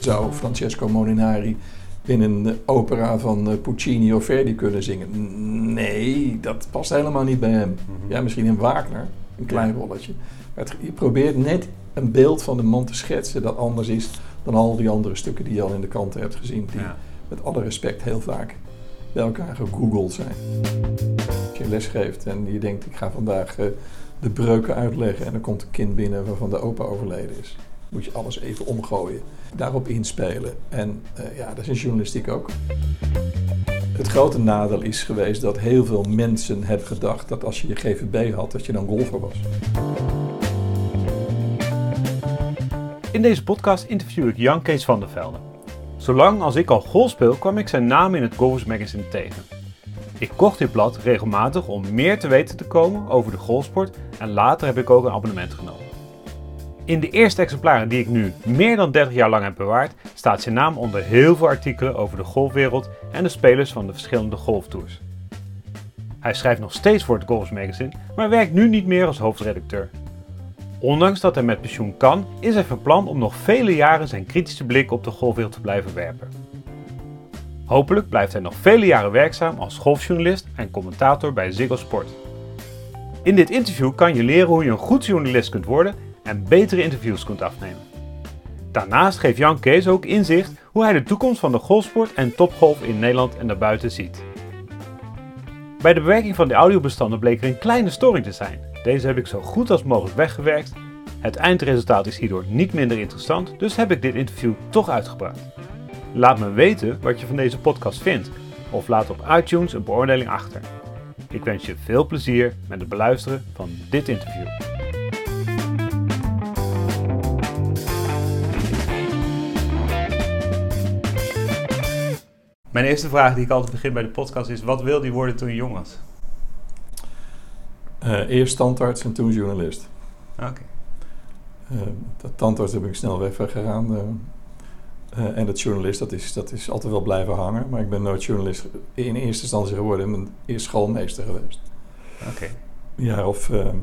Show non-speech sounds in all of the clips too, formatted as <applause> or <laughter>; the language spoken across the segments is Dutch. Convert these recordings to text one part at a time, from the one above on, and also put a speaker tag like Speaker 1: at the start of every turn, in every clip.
Speaker 1: Zou Francesco Molinari in een opera van eh, Puccini of Verdi kunnen zingen? Nee, dat past helemaal niet bij hem. Ja, misschien in Wagner, een klein rolletje. Maar het- je probeert net een beeld van de man te schetsen dat anders is dan al die andere stukken die je al in de kranten hebt gezien. Die
Speaker 2: Ja.
Speaker 1: met alle respect heel vaak bij elkaar gegoogeld zijn. Als je les geeft en je denkt ik ga vandaag eh, de breuken uitleggen en er komt een kind binnen waarvan de opa overleden is. Moet je alles even omgooien, daarop inspelen. En eh, ja, dat is in journalistiek ook. Het grote nadeel is geweest dat heel veel mensen hebben gedacht dat als je je GVB had, dat je dan golfer was.
Speaker 2: In deze podcast interview ik Jan Kees van der Velde. Zolang als ik al golf speel, kwam ik zijn naam in het Golfers Magazine tegen. Ik kocht dit blad regelmatig om meer te weten te komen over de golfsport en later heb ik ook een abonnement genomen. In de eerste exemplaren die ik nu meer dan 30 jaar lang heb bewaard, staat zijn naam onder heel veel artikelen over de golfwereld en de spelers van de verschillende golftours. Hij schrijft nog steeds voor het Golfers Magazine, maar werkt nu niet meer als hoofdredacteur. Ondanks dat hij met pensioen kan, is hij van plan om nog vele jaren zijn kritische blik op de golfwereld te blijven werpen. Hopelijk blijft hij nog vele jaren werkzaam als golfjournalist en commentator bij Ziggo Sport. In dit interview kan je leren hoe je een goed journalist kunt worden en betere interviews kunt afnemen. Daarnaast geeft Jan Kees ook inzicht hoe hij de toekomst van de golfsport en topgolf in Nederland en daarbuiten ziet. Bij de bewerking van de audiobestanden bleek er een kleine storing te zijn. Deze heb ik zo goed als mogelijk weggewerkt. Het eindresultaat is hierdoor niet minder interessant, dus heb ik dit interview toch uitgebracht. Laat me weten wat je van deze podcast vindt, of laat op iTunes een beoordeling achter. Ik wens je veel plezier met het beluisteren van dit interview. Mijn eerste vraag die ik altijd begin bij de podcast is: wat wilde je worden toen je jong was?
Speaker 1: Eh, eerst tandarts en toen journalist.
Speaker 2: Oké.
Speaker 1: Eh, dat tandarts heb ik snel weg gegaan. Eh. En dat journalist, dat is, dat is altijd wel blijven hangen. Maar ik ben nooit journalist in eerste instantie geworden. Ik ben eerst schoolmeester geweest.
Speaker 2: Oké.
Speaker 1: Een jaar of ehm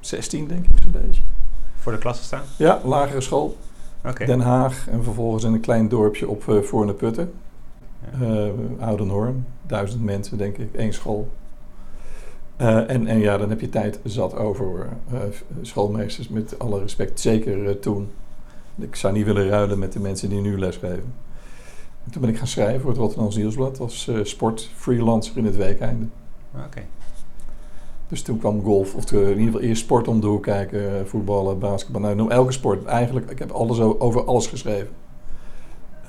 Speaker 1: 16 denk ik zo'n beetje.
Speaker 2: Voor de klasse staan?
Speaker 1: Ja, lagere school.
Speaker 2: Oké.
Speaker 1: Den Haag. En vervolgens in een klein dorpje op uh, Voorne Putten.
Speaker 2: Ja.
Speaker 1: Uh, Oudenhoorn. Duizend mensen denk ik. één school. Uh, en, en ja, dan heb je tijd zat over schoolmeesters, met alle respect. Zeker toen. Ik zou niet willen ruilen met de mensen die nu lesgeven. En toen ben ik gaan schrijven voor het Rotterdamse Nieuwsblad als uh, sport freelancer in het weekeinde.
Speaker 2: Oké. Okay.
Speaker 1: Dus toen kwam golf, of in ieder geval eerst sport om de hoek kijken, voetballen, basketbal. Nou, noem elke sport. Eigenlijk, ik heb alles over alles geschreven.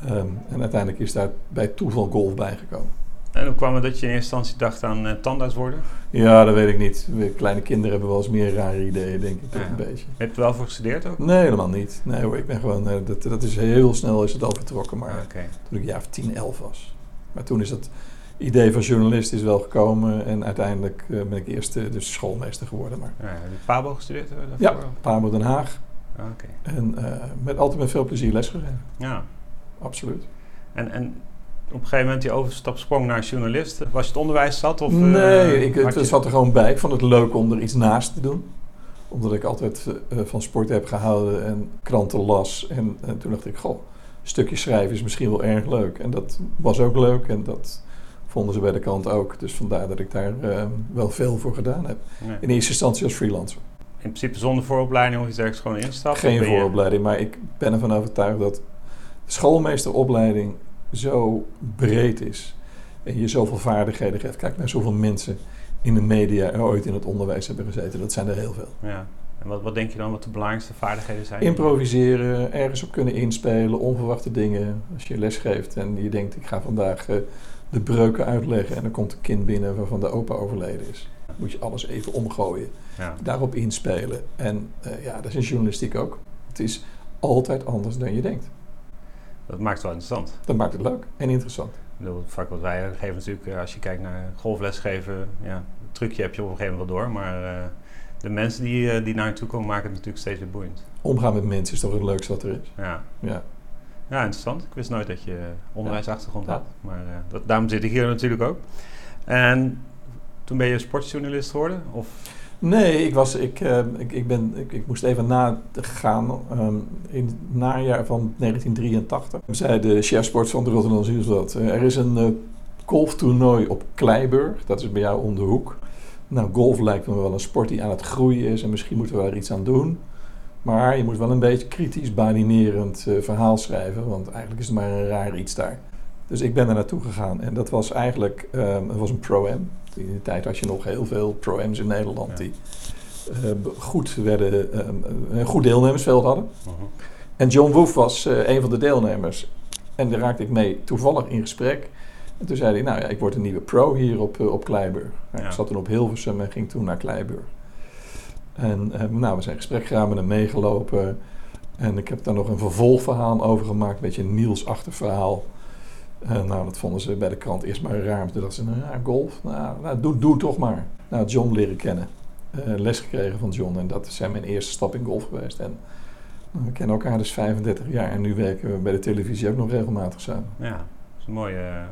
Speaker 1: Um, en uiteindelijk is daar bij toeval golf bijgekomen.
Speaker 2: En hoe kwam het dat je in eerste instantie dacht aan uh, tandarts worden?
Speaker 1: Ja, dat weet ik niet. Kleine kinderen hebben wel eens meer rare ideeën, denk ik. Ja. Een beetje.
Speaker 2: Heb je er wel voor gestudeerd ook?
Speaker 1: Nee, helemaal niet. Nee hoor, ik ben gewoon, uh, dat, dat is heel snel is het al vertrokken. Maar
Speaker 2: okay.
Speaker 1: toen ik jaar of 10, 11 was. Maar toen is dat idee van journalist is wel gekomen. En uiteindelijk uh, ben ik eerst dus schoolmeester geworden. Maar.
Speaker 2: Ja, heb je Pabo gestudeerd? Daarvoor?
Speaker 1: Ja, Pabo Den Haag.
Speaker 2: Ah, okay.
Speaker 1: En met, altijd met veel plezier lesgegeven.
Speaker 2: Ja.
Speaker 1: Absoluut.
Speaker 2: En, en op een gegeven moment die overstap sprong naar journalist. Was je het onderwijs zat? Of,
Speaker 1: nee,
Speaker 2: uh,
Speaker 1: ik, het je... zat er gewoon bij. Ik vond het leuk om er iets naast te doen. Omdat ik altijd uh, van sport heb gehouden en kranten las. En, en, toen dacht ik, goh, een stukje schrijven is misschien wel erg leuk. En dat was ook leuk en dat vonden ze bij de krant ook. Dus vandaar dat ik daar uh, wel veel voor gedaan heb. Nee. In eerste instantie als freelancer.
Speaker 2: In principe zonder vooropleiding of iets ergens gewoon instappen?
Speaker 1: Geen vooropleiding, maar ik ben ervan overtuigd dat schoolmeesteropleiding zo breed is en je zoveel vaardigheden geeft. Kijk naar zoveel mensen in de media en ooit in het onderwijs hebben gezeten. Dat zijn er heel veel.
Speaker 2: Ja. En wat, wat denk je dan wat de belangrijkste vaardigheden zijn?
Speaker 1: Improviseren, ergens op kunnen inspelen, onverwachte dingen. Als je les geeft en je denkt ik ga vandaag uh, de breuken uitleggen en er komt een kind binnen waarvan de opa overleden is. Dan moet je alles even omgooien.
Speaker 2: Ja.
Speaker 1: Daarop inspelen. En uh, ja, dat is in journalistiek ook. Het is altijd anders dan je denkt.
Speaker 2: Dat maakt het wel interessant.
Speaker 1: Dat maakt het leuk en interessant.
Speaker 2: Ik bedoel, het vak wat wij geven natuurlijk, als je kijkt naar golflesgeven, ja, het trucje heb je op een gegeven moment wel door, maar uh, de mensen die, uh, die naar je toe komen maken het natuurlijk steeds weer boeiend.
Speaker 1: Omgaan met mensen is toch het leukste wat er is.
Speaker 2: Ja.
Speaker 1: Ja,
Speaker 2: ja interessant. Ik wist nooit dat je onderwijsachtergrond ja. had, maar uh, dat, daarom zit ik hier natuurlijk ook. En toen ben je sportjournalist geworden? Of?
Speaker 1: Nee, ik, was, ik, eh, ik, ik, ben, ik, ik moest even nagaan. Ehm in het najaar van 1983 zei de chefsport van de Rotterdam eh, er is een eh, golftoernooi op Kleiburg, dat is bij jou om de hoek. Nou, golf lijkt me wel een sport die aan het groeien is en misschien moeten we daar iets aan doen. Maar je moet wel een beetje kritisch, badinerend eh, verhaal schrijven, want eigenlijk is het maar een raar iets daar. Dus ik ben er naartoe gegaan en dat was eigenlijk ehm, het was een pro-am. In die tijd had je nog heel veel pro-ams in Nederland die eh, goed werden, ehm, een goed deelnemersveld hadden.
Speaker 2: Mhm.
Speaker 1: En John Woof was eh, een van de deelnemers. En daar raakte ik mee toevallig in gesprek. En toen zei hij, nou ja, ik word een nieuwe pro hier op, eh, op Kleiburg. Nou. Ik zat toen op Hilversum en ging toen naar Kleiburg. En eh, nou, we zijn gesprek gegaan met hem meegelopen. En ik heb daar nog een vervolgverhaal over gemaakt. Een beetje een Niels-achtig verhaal. En nou, dat vonden ze bij de krant eerst maar raar. Toen dachten ze, nou golf, nou, nou doe, doe toch maar. Nou, John leren kennen. Eh, les gekregen van John. En dat zijn mijn eerste stap in golf geweest. En nou, we kennen elkaar dus 35 jaar. En nu werken we bij de televisie ook nog regelmatig samen.
Speaker 2: Ja, dat is een mooie... eh,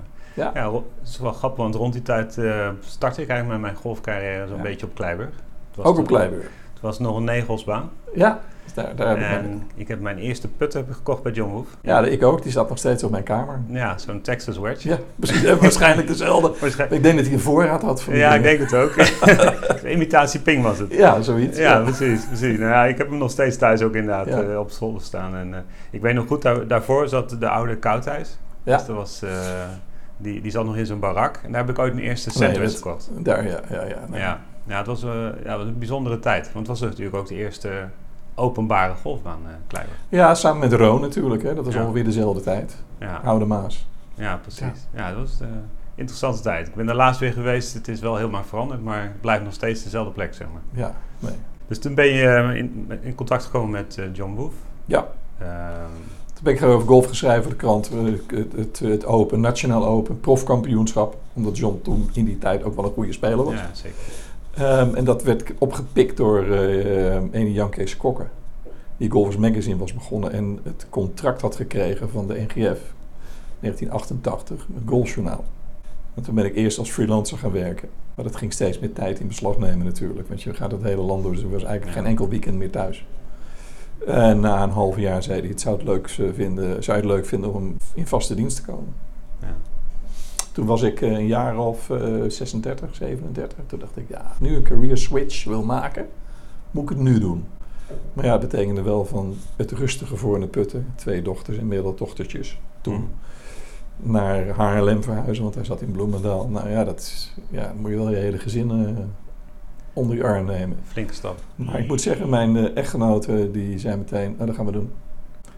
Speaker 1: Ja.
Speaker 2: het is wel grappig, want rond die tijd eh, startte ik eigenlijk met mijn golfcarrière zo'n
Speaker 1: Ja.
Speaker 2: beetje op Kleiburg. Was
Speaker 1: Ook op Kleiburg.
Speaker 2: Het was nog een negelsbaan.
Speaker 1: Ja, dus daar, daar heb ik
Speaker 2: heb mijn eerste put heb gekocht bij John Woof.
Speaker 1: Ja, ik ook. Die staat nog steeds op mijn kamer.
Speaker 2: Ja, zo'n Texas wedge.
Speaker 1: Ja, eh, waarschijnlijk dezelfde. <laughs> Ik denk dat hij een voorraad had van
Speaker 2: Ja, ik denk het ook. <laughs> <laughs> Imitatie ping was het.
Speaker 1: Ja, zoiets.
Speaker 2: Ja, precies. precies. Nou, ja, ik heb hem nog steeds thuis ook inderdaad
Speaker 1: Ja.
Speaker 2: eh, op zolder staan. En, eh, ik weet nog goed, daar, daarvoor zat de oude koudhuis.
Speaker 1: Ja.
Speaker 2: Dus dat was, eh, die, die zat nog in zo'n barak. En daar heb ik ooit mijn eerste sandwich gekocht.
Speaker 1: Daar, ja, ja, ja. nee.
Speaker 2: Ja, ja, het was, eh, ja, het was een bijzondere tijd. Want het was natuurlijk ook de eerste openbare golfbaan, eh Kleiburg.
Speaker 1: Ja, samen met Roon natuurlijk. Hè. Dat was ongeveer dezelfde tijd. Oude Maas.
Speaker 2: ja precies. Ja, dat was een interessante tijd. Ik ben daar laatst weer geweest. Het is wel helemaal veranderd, maar het blijft nog steeds dezelfde plek, zeg maar.
Speaker 1: Ja, nee.
Speaker 2: Dus toen ben je eh, in, in contact gekomen met eh, John Woof.
Speaker 1: Ja.
Speaker 2: Ehm,
Speaker 1: Toen ben ik over golf geschreven voor de krant. eh, Het, het, het Open, Nationaal Open, profkampioenschap. Omdat John toen in die tijd ook wel een goede speler was.
Speaker 2: ja, zeker.
Speaker 1: Ehm, en dat werd opgepikt door eh ene Jan Kees Kokker. Die Golfers Magazine was begonnen en het contract had gekregen van de NGF. 1988, een golfjournaal. En toen ben ik eerst als freelancer gaan werken. Maar dat ging steeds meer tijd in beslag nemen natuurlijk. Want je gaat het hele land door, dus er was eigenlijk geen enkel weekend meer thuis. En na een half jaar zei hij, het zou, het leuk vinden, zou je het leuk vinden om in vaste dienst te komen.
Speaker 2: Ja.
Speaker 1: Toen was ik eh, een jaar of eh, 36, 37. Toen dacht ik, ja, nu een career switch wil maken, moet ik het nu doen. Maar ja, dat betekende wel van het rustige voor in de putten. Twee dochters en middeldochtertjes toen.
Speaker 2: Mm.
Speaker 1: Naar Haarlem verhuizen, want hij zat in Bloemendaal. Nou ja, dat is, ja, dan moet je wel je hele gezin eh, onder je arm nemen.
Speaker 2: Flinke stap.
Speaker 1: Maar ik moet zeggen, mijn eh, echtgenote die zei meteen, nou dat gaan we doen.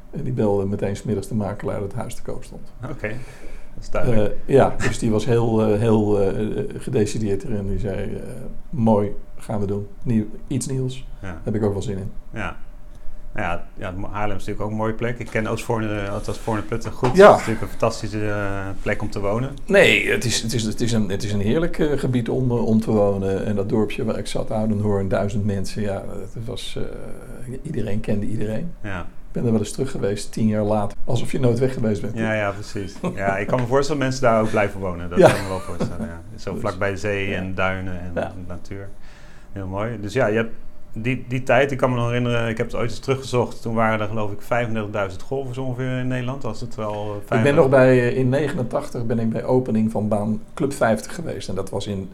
Speaker 1: En die belde meteen smiddags de makelaar dat het huis te koop stond.
Speaker 2: Oké,
Speaker 1: Eh, ja, dus die was heel, eh, heel eh, gedecideerd erin. Die zei, mooi, gaan we doen. Nieuw, iets nieuws.
Speaker 2: ja.
Speaker 1: Heb ik ook wel zin in.
Speaker 2: Ja. Nou ja, ja, Haarlem is natuurlijk ook een mooie plek. Ik ken Oostvoorne, althans Voorne Putten goed.
Speaker 1: Ja.
Speaker 2: Het is natuurlijk een fantastische plek om te wonen.
Speaker 1: Nee, het is, het is, het is, een, het is een heerlijk gebied om, om te wonen. En dat dorpje waar ik zat, Oudenhoorn, duizend mensen. Ja, het was, iedereen kende iedereen.
Speaker 2: Ja,
Speaker 1: ben er wel eens terug geweest, tien jaar later. Alsof je nooit weg geweest bent.
Speaker 2: ja, ja precies. Ja, ik kan me voorstellen dat mensen daar ook blijven wonen. Dat
Speaker 1: Ja.
Speaker 2: kan ik me wel voorstellen. Ja. Zo
Speaker 1: Dus,
Speaker 2: vlak bij de zee
Speaker 1: ja.
Speaker 2: en duinen en
Speaker 1: Ja.
Speaker 2: natuur. Heel mooi. Dus ja, je hebt die, die tijd, ik kan me nog herinneren, ik heb het ooit eens teruggezocht. Toen waren er geloof ik 35.000 golfers ongeveer in Nederland. Was het wel eh,
Speaker 1: Ik
Speaker 2: 35?
Speaker 1: ben nog bij, eh, in 89 ben ik bij opening van baan Club 50 geweest. En dat was in,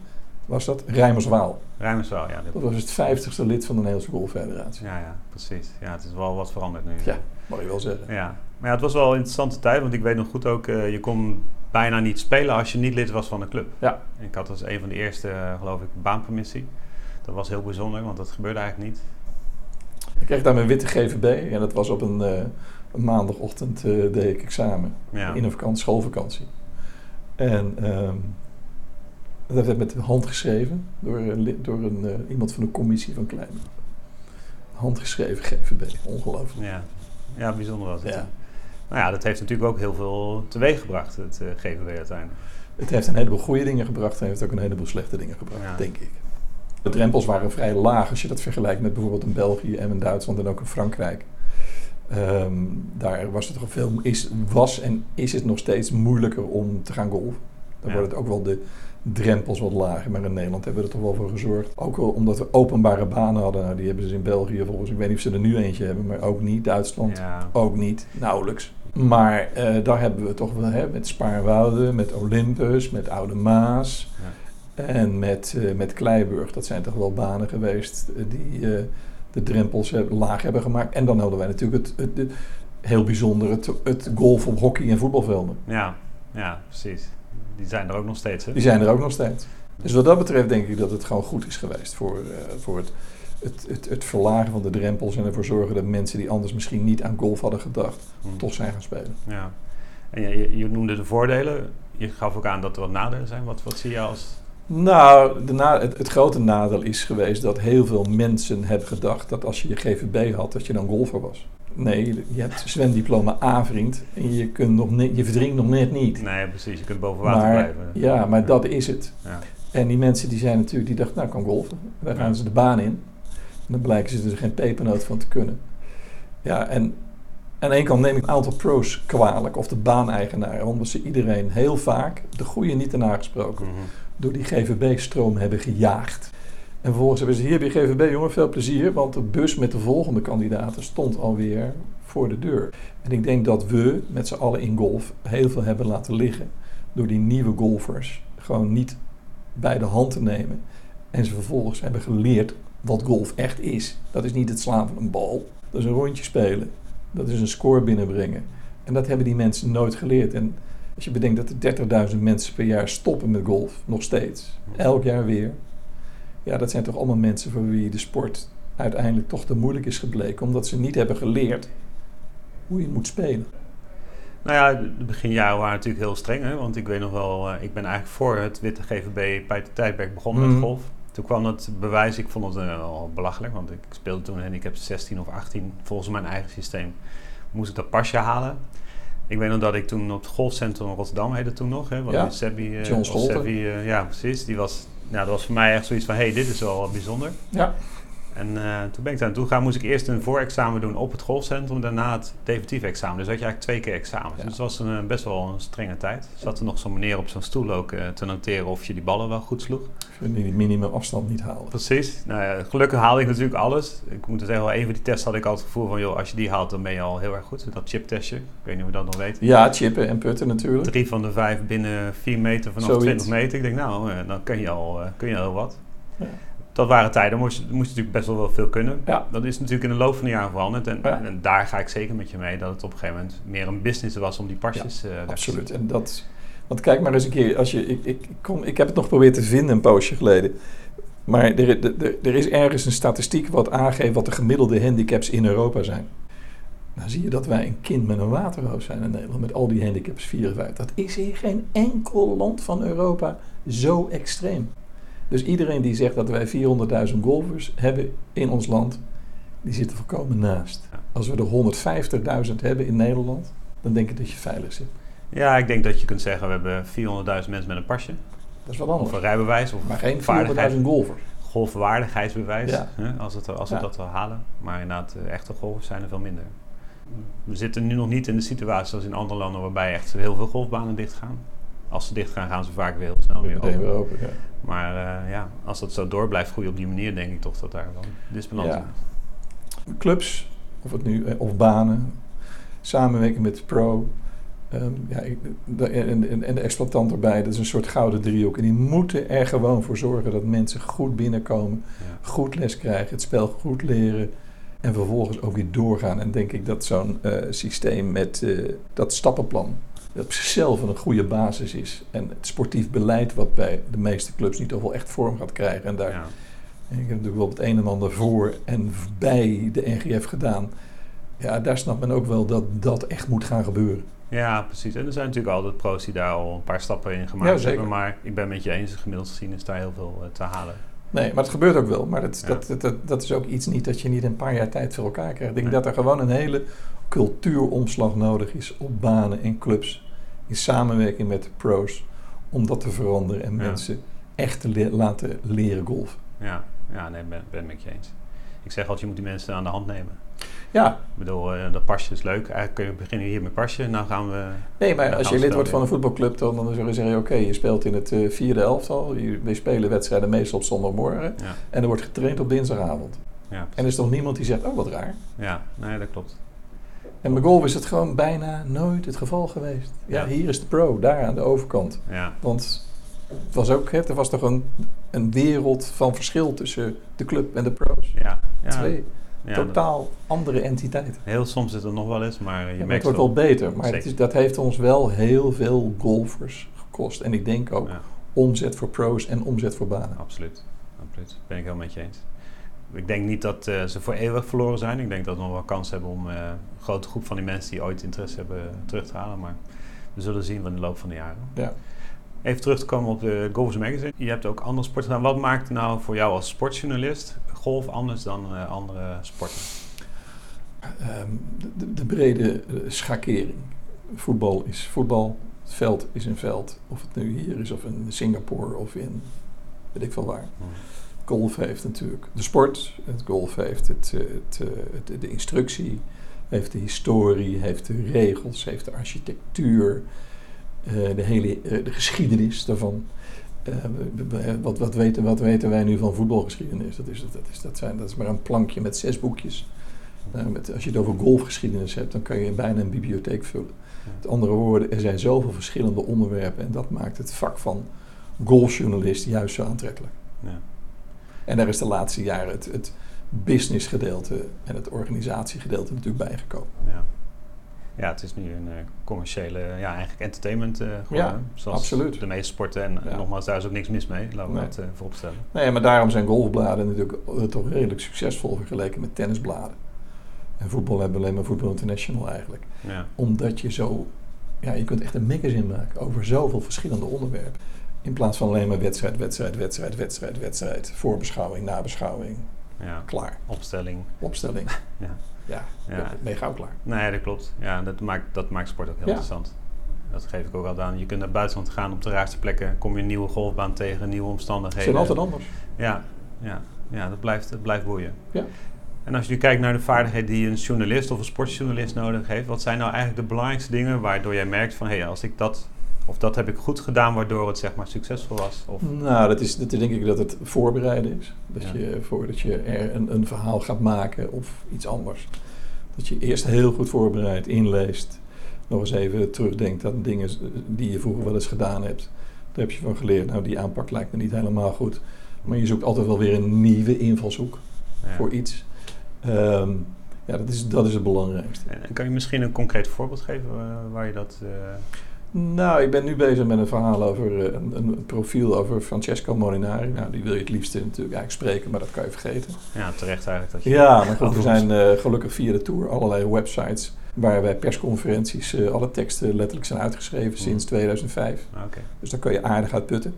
Speaker 1: was dat? Rijmerswaal.
Speaker 2: Rijmerswaal, ja.
Speaker 1: Dat was het 50ste lid van de Nederlandse Golffederatie.
Speaker 2: Ja, ja, precies. Ja, het is wel wat veranderd nu.
Speaker 1: Ja. Mag je wel zeggen.
Speaker 2: Ja, maar ja, het was wel een interessante tijd, want ik weet nog goed ook, eh, je kon bijna niet spelen als je niet lid was van de club.
Speaker 1: Ja.
Speaker 2: Ik had als een van de eerste, eh, geloof ik, baanpermissie. Dat was heel bijzonder, want dat gebeurde eigenlijk niet.
Speaker 1: Ik kreeg daar mijn witte GVB. En dat was op een, eh, een maandagochtend deed ik examen.
Speaker 2: Ja,
Speaker 1: In een vakantie, schoolvakantie. En ehm, dat werd met de hand geschreven door, een door een, eh, iemand van de commissie van Klein. Handgeschreven GVB, ongelooflijk.
Speaker 2: ja. ja bijzonder was het.
Speaker 1: Ja.
Speaker 2: Nou ja, dat heeft natuurlijk ook heel veel teweeg gebracht, het eh, GVW uiteindelijk.
Speaker 1: Het heeft een heleboel goede dingen gebracht en heeft ook een heleboel slechte dingen gebracht,
Speaker 2: Ja.
Speaker 1: denk ik. De drempels waren vrij laag als je dat vergelijkt met bijvoorbeeld in België en in Duitsland en ook in Frankrijk. Ehm, daar was het toch veel, is, was en is het nog steeds moeilijker om te gaan golfen. Dan
Speaker 2: Ja.
Speaker 1: worden het ook wel de drempels wat lager. Maar in Nederland hebben we er toch wel voor gezorgd. Ook omdat we openbare banen hadden. Nou, die hebben ze in België volgens, ik weet niet of ze er nu eentje hebben, maar ook niet. Duitsland
Speaker 2: Ja.
Speaker 1: ook niet, nauwelijks. Maar eh, daar hebben we toch wel, hè, met Spaarwouden, met Olympus, met Oude Maas en met, eh, met Kleiburg. Dat zijn toch wel banen geweest eh, die de drempels laag hebben gemaakt. En dan hadden wij natuurlijk het, het, het- heel bijzonder het, het golf op hockey en voetbalvelden.
Speaker 2: Ja, ja, precies. Die zijn er ook nog steeds, hè?
Speaker 1: Die zijn er ook nog steeds. Dus wat dat betreft denk ik dat het gewoon goed is geweest voor, eh, voor het, het, het, het verlagen van de drempels en ervoor zorgen dat mensen die anders misschien niet aan golf hadden gedacht,
Speaker 2: Hm.
Speaker 1: toch zijn gaan spelen.
Speaker 2: Ja. En je, je- je noemde de voordelen. Je gaf ook aan dat er wat nadelen zijn. Wat, wat zie je als...
Speaker 1: Nou, de na, het, het grote nadeel is geweest dat heel veel mensen hebben gedacht dat als je je GVB had, dat je dan golfer was. Nee, je hebt zwemdiploma A-vriend en je, kunt nog net, je verdrinkt nog net niet.
Speaker 2: Nee, precies. Je kunt boven water
Speaker 1: Maar,
Speaker 2: blijven.
Speaker 1: ja, maar dat is het.
Speaker 2: Ja.
Speaker 1: En die mensen die zijn natuurlijk, die dachten, nou ik kan golfen. Daar gaan ze de baan in. En dan blijken ze er geen pepernoot van te kunnen. Ja, en aan de ene kant neem ik een aantal pro's kwalijk, of de baaneigenaren, omdat ze iedereen heel vaak, de goede niet erna gesproken,
Speaker 2: Mhm.
Speaker 1: door die GVB-stroom hebben gejaagd. En vervolgens hebben ze, hier je GVB, jongen, veel plezier, want de bus met de volgende kandidaten stond alweer voor de deur. En ik denk dat we met z'n allen in golf heel veel hebben laten liggen door die nieuwe golfers gewoon niet bij de hand te nemen. En ze vervolgens hebben geleerd wat golf echt is. Dat is niet het slaan van een bal, dat is een rondje spelen, dat is een score binnenbrengen. En dat hebben die mensen nooit geleerd. En als je bedenkt dat er 30.000 mensen per jaar stoppen met golf, nog steeds, elk jaar weer. Ja, dat zijn toch allemaal mensen voor wie de sport uiteindelijk toch te moeilijk is gebleken, omdat ze niet hebben geleerd hoe je het moet spelen.
Speaker 2: Nou ja, de beginjaren waren natuurlijk heel streng. Hè? Want ik weet nog wel, eh, ik ben eigenlijk voor het witte GVB bij het tijdperk begonnen
Speaker 1: Mhm.
Speaker 2: met golf. Toen kwam het bewijs, ik vond het eh, al belachelijk. Want ik speelde toen handicap 16 of 18. Volgens mijn eigen systeem moest ik dat pasje halen. Ik weet nog dat ik toen op het golfcentrum in Rotterdam heette toen nog. Hè, wat
Speaker 1: Ja,
Speaker 2: Sebby, eh,
Speaker 1: John
Speaker 2: ja, precies. Die was, nou, dat was voor mij echt zoiets van, hé, hey, dit is wel bijzonder.
Speaker 1: Ja,
Speaker 2: En eh, toen ben ik daar naartoe gegaan, moest ik eerst een voorexamen doen op het golfcentrum, daarna het definitief examen. Dus had je eigenlijk twee keer examens.
Speaker 1: Ja.
Speaker 2: Dus het was een, eh, best wel een strenge tijd. Zat er nog zo'n meneer op zo'n stoel ook eh, te noteren of je die ballen wel goed sloeg.
Speaker 1: als je die minimum afstand niet halen.
Speaker 2: Precies. Nou ja, gelukkig haalde ik natuurlijk alles. Ik moet zeggen, wel, een van die tests had ik al het gevoel van, joh, als je die haalt, dan ben je al heel erg goed. Dat chiptestje, ik weet niet of je dat nog weet.
Speaker 1: Ja, chippen en putten natuurlijk.
Speaker 2: Drie van de vijf binnen vier meter vanaf
Speaker 1: Zoiets.
Speaker 2: 20 meter. Ik denk, nou, dan kun je al, kun je al heel wat.
Speaker 1: Ja.
Speaker 2: Dat waren tijden, moest moest natuurlijk best wel wel veel kunnen.
Speaker 1: Ja.
Speaker 2: Dat is natuurlijk in de loop van de jaren veranderd. En,
Speaker 1: Ja.
Speaker 2: en daar ga ik zeker met je mee, dat het op een gegeven moment meer een business was om die pasjes eh, weg te
Speaker 1: Absoluut. En dat, want kijk maar eens een keer, als je, ik, ik, ik, kom, ik heb het nog geprobeerd te vinden een poosje geleden. Maar er, er, er- er is ergens een statistiek wat aangeeft wat de gemiddelde handicaps in Europa zijn. Dan zie je dat wij een kind met een waterhoofd zijn in Nederland, met al die handicaps 54. Dat is in geen enkel land van Europa zo extreem. Dus iedereen die zegt dat wij 400.000 golfers hebben in ons land, die zit er volkomen naast. Als we er 150.000 hebben in Nederland, dan denk ik dat je veilig zit.
Speaker 2: Ja, ik denk dat je kunt zeggen, we hebben 400.000 mensen met een pasje.
Speaker 1: Dat is wat
Speaker 2: Of
Speaker 1: anders.
Speaker 2: een rijbewijs, of
Speaker 1: Maar geen
Speaker 2: vaardigheid.
Speaker 1: 400.000 golfers.
Speaker 2: golfwaardigheidsbewijs,
Speaker 1: Ja.
Speaker 2: hè, als, het, als we
Speaker 1: Ja.
Speaker 2: dat wel halen. Maar inderdaad, eh, echte golfers zijn er veel minder. We zitten nu nog niet in de situatie zoals in andere landen waarbij echt heel veel golfbanen dichtgaan. Als ze dicht gaan, gaan ze vaak weer heel snel weer open.
Speaker 1: weer open. Ja.
Speaker 2: Maar eh, ja, als dat zo door blijft groeien op die manier, denk ik toch dat daar wel disbalans
Speaker 1: Ja. Clubs, of het nu, eh, of banen, samenwerken met de pro. ehm, ja, en, en, en de exploitant erbij, dat is een soort gouden driehoek. En die moeten er gewoon voor zorgen dat mensen goed binnenkomen,
Speaker 2: Ja.
Speaker 1: goed les krijgen, het spel goed leren. En vervolgens ook weer doorgaan. En denk ik dat zo'n eh, systeem met dat stappenplan, op zichzelf een goede basis is. En het sportief beleid wat bij de meeste clubs niet toch wel echt vorm gaat krijgen. En daar
Speaker 2: Ja.
Speaker 1: ik heb natuurlijk wel het een en ander voor en bij de NGF gedaan. Ja, daar snapt men ook wel dat dat echt moet gaan gebeuren.
Speaker 2: ja, precies. En er zijn natuurlijk altijd pro's die daar al een paar stappen in gemaakt hebben. Maar ik ben met je eens, gemiddeld gezien is daar heel veel eh, te halen.
Speaker 1: Nee, maar het gebeurt ook wel. Maar dat,
Speaker 2: Ja.
Speaker 1: dat, dat, is ook iets niet dat je niet een paar jaar tijd voor elkaar krijgt. Ik denk
Speaker 2: Nee.
Speaker 1: dat er gewoon een hele cultuuromslag nodig is op banen en clubs. In samenwerking met de pro's. Om dat te veranderen en
Speaker 2: Ja.
Speaker 1: mensen echt te le- laten leren golfen.
Speaker 2: Ja, ja nee, ben, ben ik je eens. Ik zeg altijd, je moet die mensen aan de hand nemen.
Speaker 1: Ja,
Speaker 2: Ik bedoel, eh, dat pasje is leuk. Eigenlijk kun je beginnen hier met pasje. Nou gaan we...
Speaker 1: nee, maar als je lid wordt van een voetbalclub, dan, dan zullen ze zeggen, oké, je speelt in het eh, vierde elftal. Je, we spelen wedstrijden meestal op zondagmorgen.
Speaker 2: Ja,
Speaker 1: En er wordt getraind op dinsdagavond.
Speaker 2: ja,
Speaker 1: En er is toch niemand die zegt, oh wat raar.
Speaker 2: ja nee, dat klopt.
Speaker 1: En bij golf is het gewoon bijna nooit het geval geweest. Ja,
Speaker 2: Ja.
Speaker 1: hier is de pro, daar aan de overkant.
Speaker 2: Ja,
Speaker 1: Want het was ook, hè, er was toch een, een wereld van verschil tussen de club en de pro's.
Speaker 2: ja, ja,
Speaker 1: Twee
Speaker 2: ja, dat-
Speaker 1: totaal andere entiteiten.
Speaker 2: heel soms zit er nog wel eens, maar je merkt
Speaker 1: het wordt wel beter, maar het is, dat heeft ons wel heel veel golfers gekost. En ik denk ook omzet voor pro's en omzet voor banen.
Speaker 2: Absoluut, absoluut. Ben ik helemaal met je eens. Ik denk niet dat eh, ze voor eeuwig verloren zijn. Ik denk dat we nog wel kans hebben om eh, een grote groep van die mensen die ooit interesse hebben terug te halen. Maar we zullen zien van de loop van de jaren.
Speaker 1: Ja.
Speaker 2: Even terug te komen op de Golfers Magazine. Je hebt ook andere sporten gedaan. Wat maakt nou voor jou als sportjournalist golf anders dan eh, andere sporten?
Speaker 1: Ehm, de, de- de brede eh, schakering. Voetbal is voetbal, het veld is een veld. Of het nu hier is of in Singapore of in weet ik veel waar. Golf heeft natuurlijk de sport, het golf heeft het, eh, het, eh, het- de instructie, heeft de historie, heeft de regels, heeft de architectuur, eh, de hele de geschiedenis daarvan. Wat, wat, weten, wat weten wij nu van voetbalgeschiedenis? Dat is, dat, is, dat, zijn, dat is maar een plankje met zes boekjes. Met, als je het over golfgeschiedenis hebt, dan kan je bijna een bibliotheek vullen. Met andere woorden, er zijn zoveel verschillende onderwerpen en dat maakt het vak van golfjournalist juist zo aantrekkelijk.
Speaker 2: Ja.
Speaker 1: En daar is de laatste jaren het, het businessgedeelte en het organisatiegedeelte natuurlijk bijgekomen.
Speaker 2: Ja. ja, het is nu een eh, commerciële, ja, eigenlijk entertainment geworden.
Speaker 1: Ja,
Speaker 2: zoals
Speaker 1: absoluut.
Speaker 2: de meeste sporten. En eh,
Speaker 1: Ja.
Speaker 2: nogmaals, daar is ook niks mis mee. Laten we
Speaker 1: Nee.
Speaker 2: dat eh, vooropstellen.
Speaker 1: Nee, maar daarom zijn golfbladen natuurlijk toch redelijk succesvol vergeleken met tennisbladen. En voetbal hebben we alleen maar Voetbal International eigenlijk.
Speaker 2: Ja.
Speaker 1: Omdat je zo, ja, je kunt echt een magazine maken over zoveel verschillende onderwerpen. In plaats van alleen maar wedstrijd, wedstrijd, wedstrijd, wedstrijd, wedstrijd. Voorbeschouwing, nabeschouwing,
Speaker 2: ja,
Speaker 1: klaar.
Speaker 2: opstelling.
Speaker 1: Opstelling. <laughs>
Speaker 2: Ja.
Speaker 1: Ja,
Speaker 2: Ja.
Speaker 1: ben je gauw klaar.
Speaker 2: Nee, dat klopt. Ja, dat maakt, dat maakt sport ook heel
Speaker 1: Ja.
Speaker 2: interessant. Dat geef ik ook al aan. Je kunt naar het buitenland gaan op de raarste plekken. Kom je een nieuwe golfbaan tegen, nieuwe omstandigheden.
Speaker 1: zijn altijd anders.
Speaker 2: Ja, ja, ja dat, blijft, dat blijft boeien.
Speaker 1: Ja.
Speaker 2: En als je nu kijkt naar de vaardigheden die een journalist of een sportjournalist nodig heeft, wat zijn nou eigenlijk de belangrijkste dingen waardoor jij merkt van hé, hey, als ik dat of dat heb ik goed gedaan waardoor het zeg maar succesvol was? Of,
Speaker 1: Nou, dat is, dat is denk ik dat het voorbereiden is. Dat
Speaker 2: Ja.
Speaker 1: je voordat je er een, een verhaal gaat maken of iets anders. Dat je eerst heel goed voorbereidt, inleest. Nog eens even terugdenkt aan dingen die je vroeger wel eens gedaan hebt. Daar heb je van geleerd. Nou, die aanpak lijkt me niet helemaal goed. Maar je zoekt altijd wel weer een nieuwe invalshoek
Speaker 2: ja.
Speaker 1: voor iets. Ehm, ja, dat is, dat is het belangrijkste.
Speaker 2: En, en kan je misschien een concreet voorbeeld geven eh, waar je dat... eh,
Speaker 1: Nou, ik ben nu bezig met een verhaal over eh, een, een profiel over Francesco Molinari. Nou, die wil je het liefste natuurlijk eigenlijk spreken, maar dat kan je vergeten.
Speaker 2: ja, terecht eigenlijk dat je...
Speaker 1: Ja, maar goed, er zijn eh, gelukkig via de tour allerlei websites waar bij persconferenties eh, alle teksten letterlijk zijn uitgeschreven sinds 2005.
Speaker 2: Ah, Oké,
Speaker 1: Dus daar kan je aardig uit putten.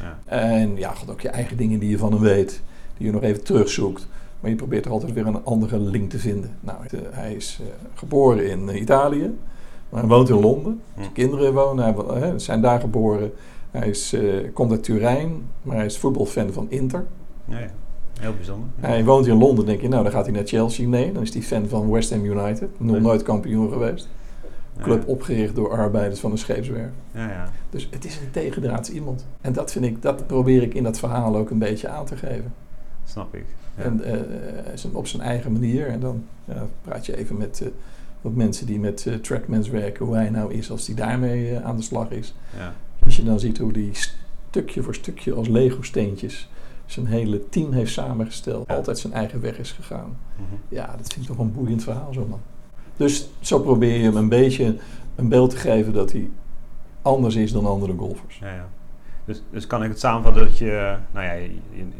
Speaker 2: ja.
Speaker 1: En ja, god, ook je eigen dingen die je van hem weet, die je nog even terugzoekt. Maar je probeert er altijd weer een andere link te vinden. Nou, hij is geboren in Italië, maar hij woont in Londen.
Speaker 2: Hm.
Speaker 1: Zijn kinderen wonen, hij, hè, zijn daar geboren. Hij is, eh, komt uit Turijn, maar hij is voetbalfan van Inter.
Speaker 2: Ja, ja. Heel bijzonder. Ja.
Speaker 1: Hij woont in Londen, denk je, nou dan gaat hij naar Chelsea. Nee, dan is hij fan van West Ham United. Nog nooit kampioen geweest. Club opgericht door arbeiders van een scheepswerf.
Speaker 2: Ja, ja.
Speaker 1: Dus het is een tegendraads iemand. En dat vind ik, dat probeer ik in dat verhaal ook een beetje aan te geven.
Speaker 2: Snap ik.
Speaker 1: En eh, zijn- op zijn eigen manier. En dan praat je even met eh, wat mensen die met eh, trackmans werken, hoe hij nou is als hij daarmee eh, aan de slag is.
Speaker 2: ja.
Speaker 1: Als je dan ziet hoe die stukje voor stukje als Lego-steentjes zijn hele team heeft samengesteld,
Speaker 2: Ja.
Speaker 1: altijd zijn eigen weg is gegaan.
Speaker 2: Mhm.
Speaker 1: Ja, dat vind ik toch een boeiend verhaal, zo man. Dus zo probeer je hem een beetje een beeld te geven dat hij anders is dan andere golfers.
Speaker 2: Ja, ja. Dus, dus kan ik het samenvatten dat je, nou ja,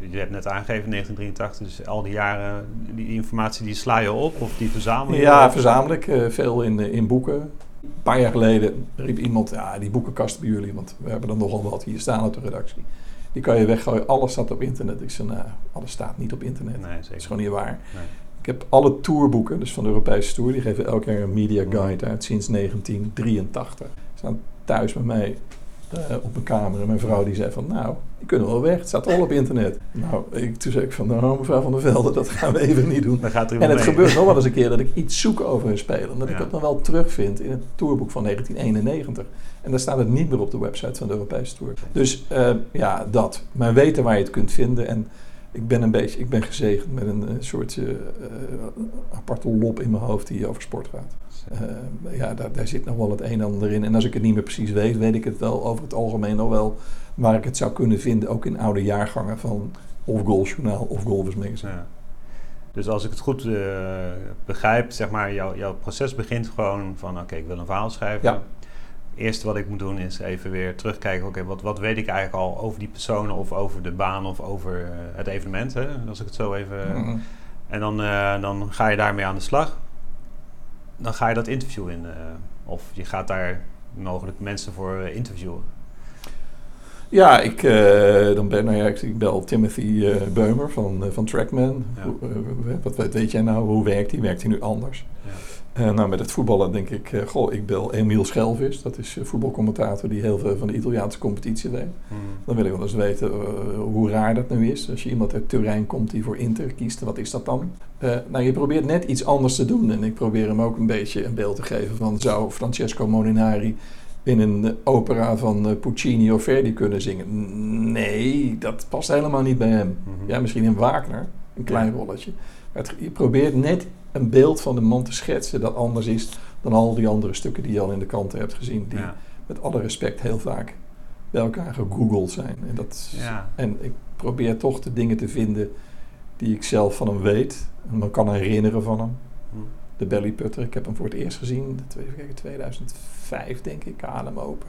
Speaker 2: je, hebt net aangegeven 1983, dus al die jaren, die informatie die sla je op of die verzamel je?
Speaker 1: Ja, verzamel ik eh, veel in, eh, in boeken. Een paar jaar geleden riep iemand, ja, die boekenkast bij jullie, want we hebben er nogal wat hier staan op de redactie. Die kan je weggooien, alles staat op internet. Ik zei, nou, alles staat niet op internet.
Speaker 2: Nee,
Speaker 1: Dat is gewoon niet waar.
Speaker 2: Nee.
Speaker 1: Ik heb alle tourboeken, dus van de Europese Tour, die geven elk jaar een media guide uit sinds 1983. Die staan thuis bij mij eh, op mijn kamer. En mijn vrouw die zei van, nou, die kunnen wel weg. Het staat al op internet. Nou, ik, toen zei ik van, nou, mevrouw van der Velde, dat gaan we even niet doen.
Speaker 2: Dan gaat er
Speaker 1: En het
Speaker 2: mee.
Speaker 1: gebeurt nog wel eens een keer dat ik iets zoek over een speler. Dat ik het nog wel terugvind in het tourboek van 1991. En daar staat het niet meer op de website van de Europese Tour. Dus eh, ja, dat. Maar weten waar je het kunt vinden. En ik ben een beetje, ik ben gezegend met een eh, soort aparte lop in mijn hoofd die over sport gaat. Eh, ja, daar, daar zit nog wel het een en ander in. En als ik het niet meer precies weet, weet ik het wel over het algemeen nog wel waar ik het zou kunnen vinden. Ook in oude jaargangen van of Golfjournaal of Golfers Magazine.
Speaker 2: Ja. Dus als ik het goed eh, begrijp, zeg maar, jouw, jouw proces begint gewoon van, oké, ik wil een verhaal schrijven.
Speaker 1: Ja.
Speaker 2: Eerste wat ik moet doen is even weer terugkijken, oké, wat, wat weet ik eigenlijk al over die personen of over de baan of over eh, het evenement, hè? als ik het zo even...
Speaker 1: Mhm.
Speaker 2: En dan, dan ga je daarmee aan de slag. Dan ga je dat interview in. eh, of je gaat daar mogelijk mensen voor eh, interviewen.
Speaker 1: Ja, ik, eh, dan ben, nou ja, ik, ik bel Timothy Beumer van, van Trackman.
Speaker 2: Ja.
Speaker 1: Hoe, wat, wat weet jij nou? Hoe werkt hij? Werkt hij nu anders?
Speaker 2: Ja.
Speaker 1: Eh, nou, met het voetballen denk ik, eh, goh, ik bel Emiel Schelvis. Dat is eh, voetbalcommentator die heel veel van de Italiaanse competitie weet. Dan wil ik wel eens weten hoe raar dat nu is. Als je iemand uit Turijn komt die voor Inter kiest, wat is dat dan? Nou, je probeert net iets anders te doen. En ik probeer hem ook een beetje een beeld te geven van... zou Francesco Molinari in een opera van Puccini of Verdi kunnen zingen? Nee, dat past helemaal niet bij hem.
Speaker 2: Mhm.
Speaker 1: Ja, misschien in Wagner, een klein
Speaker 2: Ja.
Speaker 1: rolletje. Maar het- je probeert net een beeld van de man te schetsen dat anders is dan al die andere stukken die je al in de kranten hebt gezien. Die
Speaker 2: Ja.
Speaker 1: met alle respect heel vaak bij elkaar gegoogeld zijn. En, dat,
Speaker 2: Ja.
Speaker 1: en ik probeer toch de dingen te vinden die ik zelf van hem weet. En me kan herinneren van hem.
Speaker 2: Hm.
Speaker 1: De Belly Putter, ik heb hem voor het eerst gezien. Kijken, 2005 denk ik, Adem Open.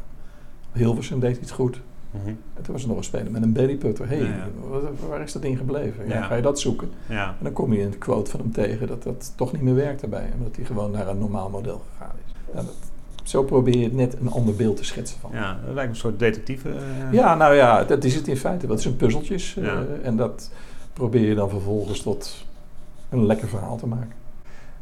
Speaker 1: Hilversum deed iets goed.
Speaker 2: Mhm.
Speaker 1: En toen was er nog een speler met een Belly Putter. Hé, hey,
Speaker 2: Ja, ja.
Speaker 1: wat- waar is dat ding gebleven? Ja. Ga je dat zoeken?
Speaker 2: Ja.
Speaker 1: En dan kom je een quote van hem tegen dat dat toch niet meer werkt daarbij. En dat hij gewoon naar een normaal model gegaan is. Nou, dat, zo probeer je net een ander beeld te schetsen van.
Speaker 2: ja, dat lijkt me een soort detectieve. eh,
Speaker 1: Ja, nou ja, dat is het in feite. Dat zijn puzzeltjes. eh, en dat probeer je dan vervolgens tot een lekker verhaal te maken.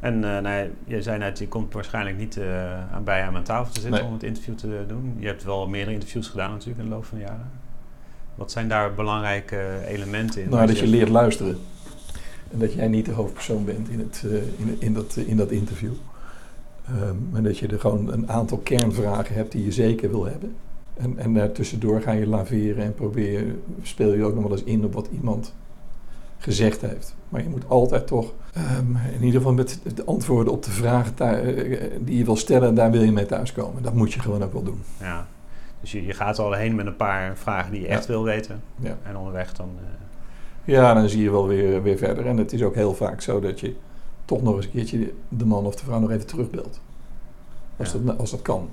Speaker 2: En eh nou ja, je zei net, je komt waarschijnlijk niet eh, aan bij aan mijn tafel te zitten
Speaker 1: Nee.
Speaker 2: om het interview te doen. Je hebt wel meerdere interviews gedaan natuurlijk in de loop van de jaren. Wat zijn daar belangrijke elementen in?
Speaker 1: Nou, dat je leert luisteren. En dat jij niet de hoofdpersoon bent in, het, eh, in, in, dat, in dat interview. Ehm, en dat je er gewoon een aantal kernvragen hebt die je zeker wil hebben. En, en daartussendoor ga je laveren en probeer, speel je ook nog wel eens in op wat iemand gezegd heeft. Maar je moet altijd toch, ehm, in ieder geval met de antwoorden op de vragen eh, die je wil stellen, daar wil je mee thuiskomen. Dat moet je gewoon ook wel doen.
Speaker 2: Ja. Dus je, je gaat al heen met een paar vragen die je echt wil weten.
Speaker 1: Ja.
Speaker 2: En onderweg dan... eh,
Speaker 1: Ja, dan zie je wel weer, weer verder. En het is ook heel vaak zo dat je toch nog eens een keertje de man of de vrouw nog even terugbelt. Als,
Speaker 2: Ja.
Speaker 1: dat, als dat kan.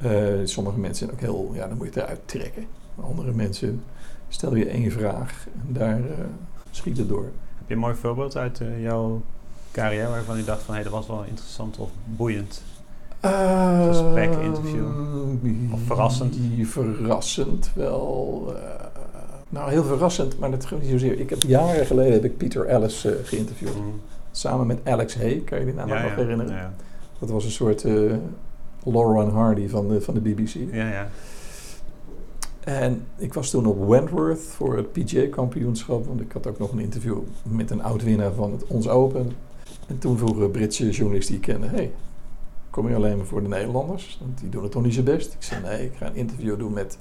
Speaker 1: Eh, sommige mensen zijn ook heel, ja, dan moet je het eruit trekken. Andere mensen stel je één vraag en daar eh, schiet het door.
Speaker 2: heb je een mooi voorbeeld uit eh, jouw carrière waarvan je dacht van... hé, dat was wel interessant of boeiend? Gesprek, interview.
Speaker 1: Ehm,
Speaker 2: Of verrassend?
Speaker 1: Verrassend wel. eh, nou, heel verrassend, maar dat gaat niet zozeer. Ik heb jaren geleden heb ik Peter Ellis geïnterviewd.
Speaker 2: Mhm.
Speaker 1: Samen met Alex Hay, kan je die naam nog herinneren?
Speaker 2: Ja,
Speaker 1: Dat was een soort en Hardy van de, van de BBC.
Speaker 2: ja. ja.
Speaker 1: En ik was toen op Wentworth voor het PGA-kampioenschap. Want ik had ook nog een interview met een oud-winnaar van het Ons Open. En toen vroegen Britse journalist die ik kende... Hey, kom je alleen maar voor de Nederlanders? Want die doen het toch niet zo best? Ik zei, nee, ik ga een interview doen met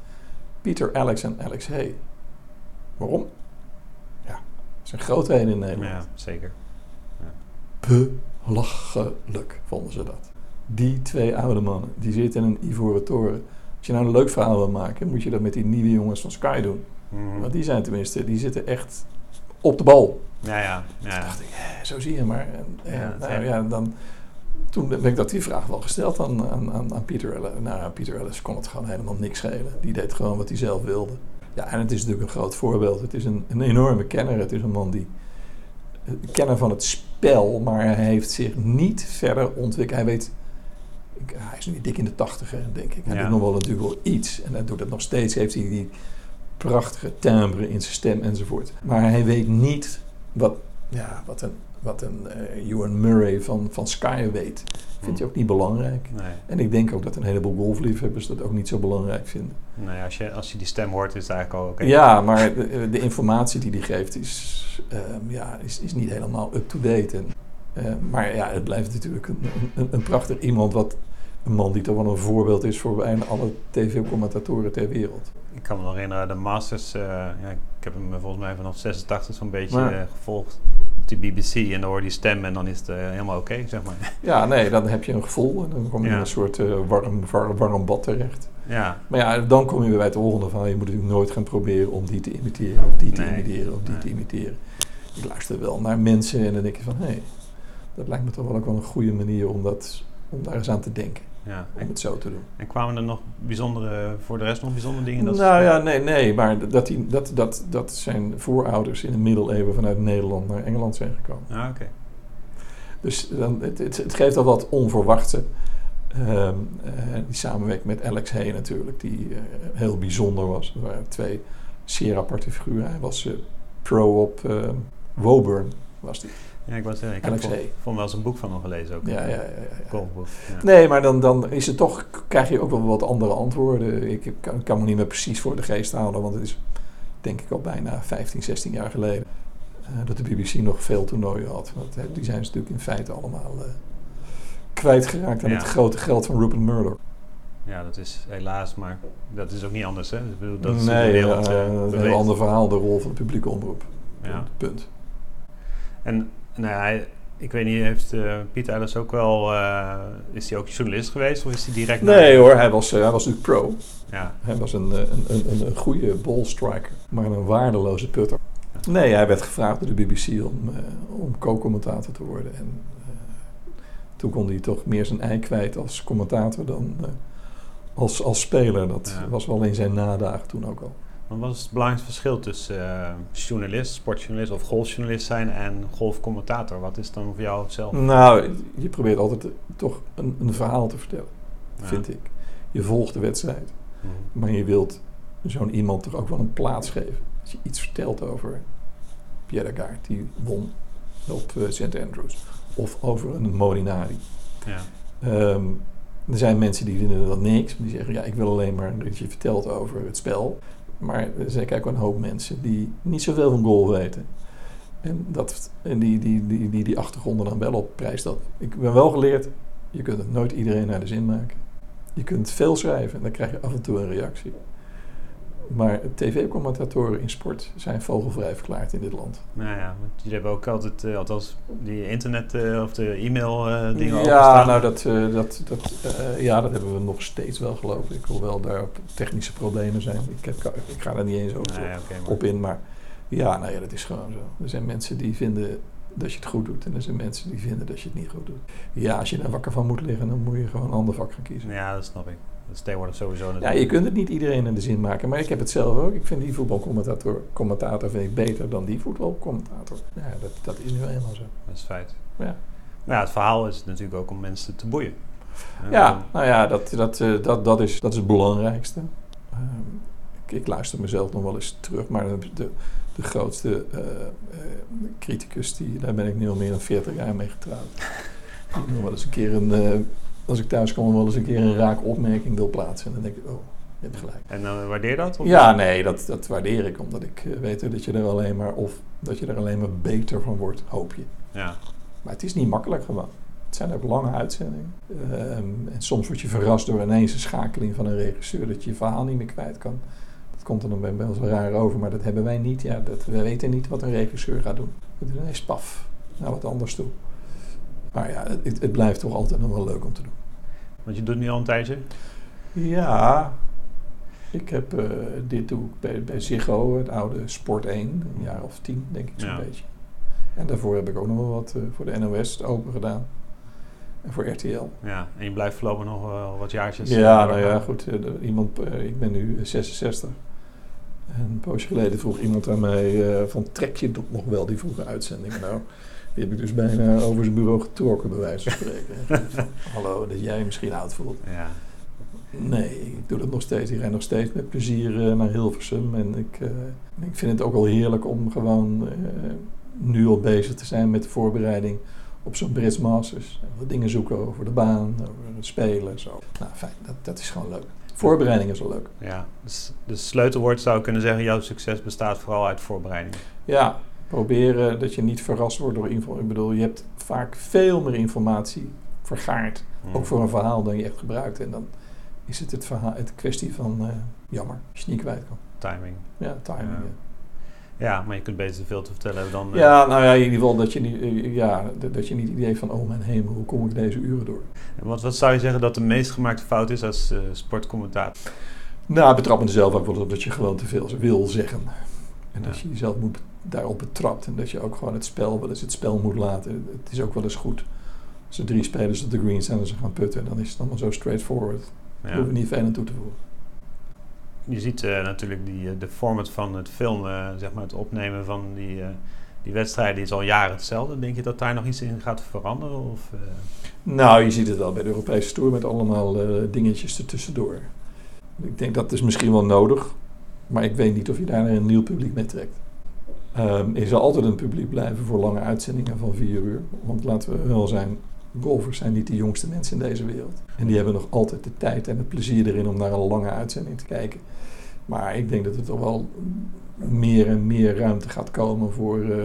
Speaker 1: Peter Alex en Alex Hay. Waarom? Ja, dat zijn grootheden in Nederland.
Speaker 2: Ja, zeker.
Speaker 1: Belachelijk vonden ze dat. Die twee oude mannen, die zitten in een ivoren toren. Als je nou een leuk verhaal wil maken, moet je dat met die nieuwe jongens van Sky doen.
Speaker 2: Mhm.
Speaker 1: Want die zijn tenminste, die zitten echt op de bal.
Speaker 2: Ja, ja. ja,
Speaker 1: dacht ik, zo zie je maar. En, en,
Speaker 2: Ja,
Speaker 1: nou, ja, dan, toen ben ik dat die vraag wel gesteld aan, aan, aan, aan Pieter Ellis. Nou, Pieter Ellis kon het gewoon helemaal niks schelen. Die deed gewoon wat hij zelf wilde. Ja, en het is natuurlijk een groot voorbeeld. Het is een, een enorme kenner. Het is een man die een kenner van het spel, maar hij heeft zich niet verder ontwikkeld. Hij weet, ik- hij is nu dik in de tachtiger, denk ik. Hij
Speaker 2: Ja.
Speaker 1: doet nog wel natuurlijk wel iets. En hij doet het nog steeds. Heeft hij die prachtige timbre in zijn stem enzovoort. Maar hij weet niet wat, ja, wat, een, wat een uh, Ewan Murray van, van Sky weet, vindt hij ook niet belangrijk.
Speaker 2: Nee.
Speaker 1: En ik denk ook dat een heleboel golfliefhebbers dat ook niet zo belangrijk vinden.
Speaker 2: Nee, als je, als je die stem hoort, is het eigenlijk al oké.
Speaker 1: Ja, maar de, de, informatie die hij geeft is, uh, ja, is, is niet helemaal up-to-date. Uh, maar ja, het blijft natuurlijk een, een, een prachtig iemand wat een man die toch wel een voorbeeld is voor bijna alle tv-commentatoren ter wereld.
Speaker 2: Ik kan me nog herinneren, de Masters, uh, ja, ik heb hem volgens mij vanaf 86 zo'n beetje
Speaker 1: Ja.
Speaker 2: uh, gevolgd op de BBC. En dan hoor je die stem en dan is het uh, helemaal oké, zeg maar.
Speaker 1: Ja, nee, dan heb je een gevoel en dan kom je
Speaker 2: Ja.
Speaker 1: in een soort warm, warm, warm bad terecht.
Speaker 2: Ja,
Speaker 1: Maar ja, dan kom je weer bij het volgende van je moet natuurlijk nooit gaan proberen om die te imiteren of die te
Speaker 2: Nee.
Speaker 1: imiteren of die
Speaker 2: Nee.
Speaker 1: te imiteren. Ik luister wel naar mensen en dan denk je van hé, hey, dat lijkt me toch wel ook wel een goede manier om, dat, om daar eens aan te denken.
Speaker 2: ja.
Speaker 1: Om
Speaker 2: En,
Speaker 1: het zo te doen.
Speaker 2: en kwamen er nog bijzondere, voor de rest nog bijzondere dingen? Dat
Speaker 1: nou ja, nee, nee, maar dat, die, dat, dat, dat zijn voorouders in de middeleeuwen vanuit Nederland naar Engeland zijn gekomen.
Speaker 2: Ja, oké.
Speaker 1: Dus dan, het, het, het geeft al wat onverwachte. Ehm, eh, die samenwerking met Alex Hay natuurlijk, die eh, heel bijzonder was. Er waren twee zeer aparte figuren. Hij was eh, pro op eh, Woburn, was die.
Speaker 2: Ja, ik was ik heb vol-
Speaker 1: Hay.
Speaker 2: vond wel eens een boek van hem gelezen ook.
Speaker 1: Ja, ja, ja. ja, ja. Nee, maar dan, dan is het toch, krijg je ook wel wat andere antwoorden. Ik kan, kan me niet meer precies voor de geest halen, want het is denk ik al bijna 15, 16 jaar geleden. eh, dat de BBC nog veel toernooien had. Want die zijn ze natuurlijk in feite allemaal eh, kwijtgeraakt aan
Speaker 2: Ja.
Speaker 1: het grote geld van Rupert Murdoch.
Speaker 2: Ja, dat is helaas, maar dat is ook niet anders, hè? Ik bedoel, dat is
Speaker 1: nee,
Speaker 2: wereld
Speaker 1: een heel ander verhaal, de rol van de publieke omroep.
Speaker 2: Ja.
Speaker 1: Punt.
Speaker 2: En nou ja, hij- ik weet niet, heeft eh Piet Ellis ook wel, eh, is hij ook journalist geweest of is hij direct
Speaker 1: Nee hoor, hij was, eh, hij was natuurlijk pro.
Speaker 2: Ja,
Speaker 1: Hij was een, een, een, een, goede ballstriker, maar een waardeloze putter. Nee, hij werd gevraagd door de BBC om, om co-commentator te worden. En toen kon hij toch meer zijn ei kwijt als commentator dan als, als speler. Dat
Speaker 2: Ja.
Speaker 1: was wel in zijn nadagen toen ook al.
Speaker 2: Maar wat is het belangrijkste verschil tussen eh, journalist, sportjournalist of golfjournalist zijn en golfcommentator? Wat is dan voor jou hetzelfde?
Speaker 1: Nou, je probeert altijd toch een, een verhaal te vertellen,
Speaker 2: Ja.
Speaker 1: vind ik. Je volgt de wedstrijd,
Speaker 2: Mhm.
Speaker 1: maar je wilt zo'n iemand toch ook wel een plaats geven. Als je iets vertelt over Pierre Gaard, die won op eh, St. Andrews. Of over een Molinari.
Speaker 2: Ja.
Speaker 1: Ehm, er zijn mensen die vinden dat niks. Die zeggen, ja, ik wil alleen maar dat je vertelt over het spel. Maar er zijn ook een hoop mensen die niet zoveel van goal weten. En, dat, en die, die, die, die die achtergronden dan wel op prijs stellen. Ik ben wel geleerd, je kunt het nooit iedereen naar de zin maken. Je kunt veel schrijven en dan krijg je af en toe een reactie. Maar tv-commentatoren in sport zijn vogelvrij verklaard in dit land.
Speaker 2: Nou ja, want jullie hebben ook altijd, eh, althans, die internet eh, of de e-mail eh, dingen
Speaker 1: ja, nou dat, eh, dat, dat, eh, ja, dat hebben we nog steeds wel geloof ik. Hoewel daar technische problemen zijn. Ik, heb, ik ga daar niet eens over
Speaker 2: maar-
Speaker 1: op in. Maar ja, nou ja, dat is gewoon zo. Er zijn mensen die vinden dat je het goed doet. En er zijn mensen die vinden dat je het niet goed doet. Ja, als je daar wakker van moet liggen, dan moet je gewoon een ander vak gaan kiezen.
Speaker 2: Ja, dat snap ik. Dat is tegenwoordig sowieso
Speaker 1: Ja, je kunt het niet iedereen naar de zin maken. Maar ik heb het zelf ook. Ik vind die voetbalcommentator commentator vind ik beter dan die voetbalcommentator. Ja, dat, dat is nu eenmaal zo.
Speaker 2: Dat is feit.
Speaker 1: Ja.
Speaker 2: Maar ja, het verhaal is natuurlijk ook om mensen te boeien.
Speaker 1: Ja, nou ja, dat, dat, eh, dat, dat, is, dat is het belangrijkste. Ehm, ik, ik luister mezelf nog wel eens terug, maar de, de, de grootste eh, criticus, die, daar ben ik nu al meer dan 40 jaar mee getrouwd. <laughs> Die nog wel eens een keer een, als ik thuis kom, wel eens een keer een raak opmerking wil plaatsen. En dan denk ik, oh, je hebt gelijk.
Speaker 2: En dan waardeer je dat? Of-
Speaker 1: Ja, nee, dat, dat waardeer ik, omdat ik eh, weet dat je er alleen maar, of dat je er alleen maar beter van wordt, hoop je.
Speaker 2: Ja,
Speaker 1: Maar het is niet makkelijk gewoon. Het zijn ook lange uitzendingen. Ehm, en soms word je verrast door ineens een schakeling van een regisseur dat je je verhaal niet meer kwijt kan. Dat komt er dan bij wel zo raar over, maar dat hebben wij niet. Ja, dat, wij weten niet wat een regisseur gaat doen. We doen ineens paf, naar wat anders toe. Maar ja, het, het blijft toch altijd nog wel leuk om te doen.
Speaker 2: want je doet nu al een tijdje.
Speaker 1: Ja, ik heb eh, dit doe ik bij, bij Ziggo, het oude Sport 1, een jaar of tien denk ik zo'n
Speaker 2: Ja.
Speaker 1: beetje. En daarvoor heb ik ook nog wel wat eh, voor de NOS open gedaan. En voor RTL.
Speaker 2: Ja, en je blijft voorlopig nog wel wat jaartjes.
Speaker 1: Ja,
Speaker 2: eh,
Speaker 1: nou ja, goed. iemand, ik ben nu 66. En een poosje geleden vroeg iemand aan mij van trek je dat nog wel, die vroege uitzendingen? Nou, die heb ik dus bijna over zijn bureau getrokken, bij wijze van spreken. <laughs> Hallo, dat jij je misschien oud voelt.
Speaker 2: Ja,
Speaker 1: Nee, ik doe dat nog steeds. Ik rijd nog steeds met plezier eh, naar Hilversum. En ik, eh, ik vind het ook wel heerlijk om gewoon eh, nu al bezig te zijn met de voorbereiding op zo'n Brits Masters. En wat dingen zoeken over de baan, over het spelen. Zo. Nou, fijn, dat, dat is gewoon leuk. Voorbereiding is wel leuk.
Speaker 2: Ja, dus de sleutelwoord zou ik kunnen zeggen, jouw succes bestaat vooral uit voorbereiding.
Speaker 1: Ja, proberen dat je niet verrast wordt door info. Ik bedoel, je hebt vaak veel meer informatie vergaard,
Speaker 2: Mm.
Speaker 1: ook voor een verhaal, dan je echt gebruikt. En dan is het het, verhaal, het kwestie van eh, jammer, als je niet kwijt kan.
Speaker 2: timing.
Speaker 1: Ja, timing.
Speaker 2: Ja. Maar je kunt beter veel te vertellen dan... eh,
Speaker 1: Ja, nou ja, in ieder geval dat je niet, eh, ja, dat- je niet het idee hebt van, oh mijn hemel, hoe kom ik deze uren door?
Speaker 2: wat, wat zou je zeggen dat de meest gemaakte fout is als sportcommentator?
Speaker 1: Nou, betrap me er zelf ook wel op dat je gewoon te veel wil zeggen. En
Speaker 2: Ja.
Speaker 1: dat je jezelf moet, daarop betrapt. En dat je ook gewoon het spel wel eens het spel moet laten. Het is ook wel eens goed. Als er drie spelers op de green staan en ze gaan putten, dan is het allemaal zo straightforward.
Speaker 2: Ja.
Speaker 1: hoeven we niet veel aan toe te voegen.
Speaker 2: Je ziet eh, natuurlijk die, eh, de format van het filmen, eh, zeg maar het opnemen van die, eh, die wedstrijden is al jaren hetzelfde. Denk je dat daar nog iets in gaat veranderen? Of,
Speaker 1: Nou, je ziet het wel bij de Europese Tour met allemaal dingetjes ertussendoor. Ik denk dat is misschien wel nodig, maar ik weet niet of je daar een nieuw publiek mee trekt. Ehm, er altijd een publiek blijven voor lange uitzendingen van vier uur. Want laten we wel zijn, golfers zijn niet de jongste mensen in deze wereld. En die hebben nog altijd de tijd en het plezier erin om naar een lange uitzending te kijken. Maar ik denk dat er toch wel meer en meer ruimte gaat komen voor eh,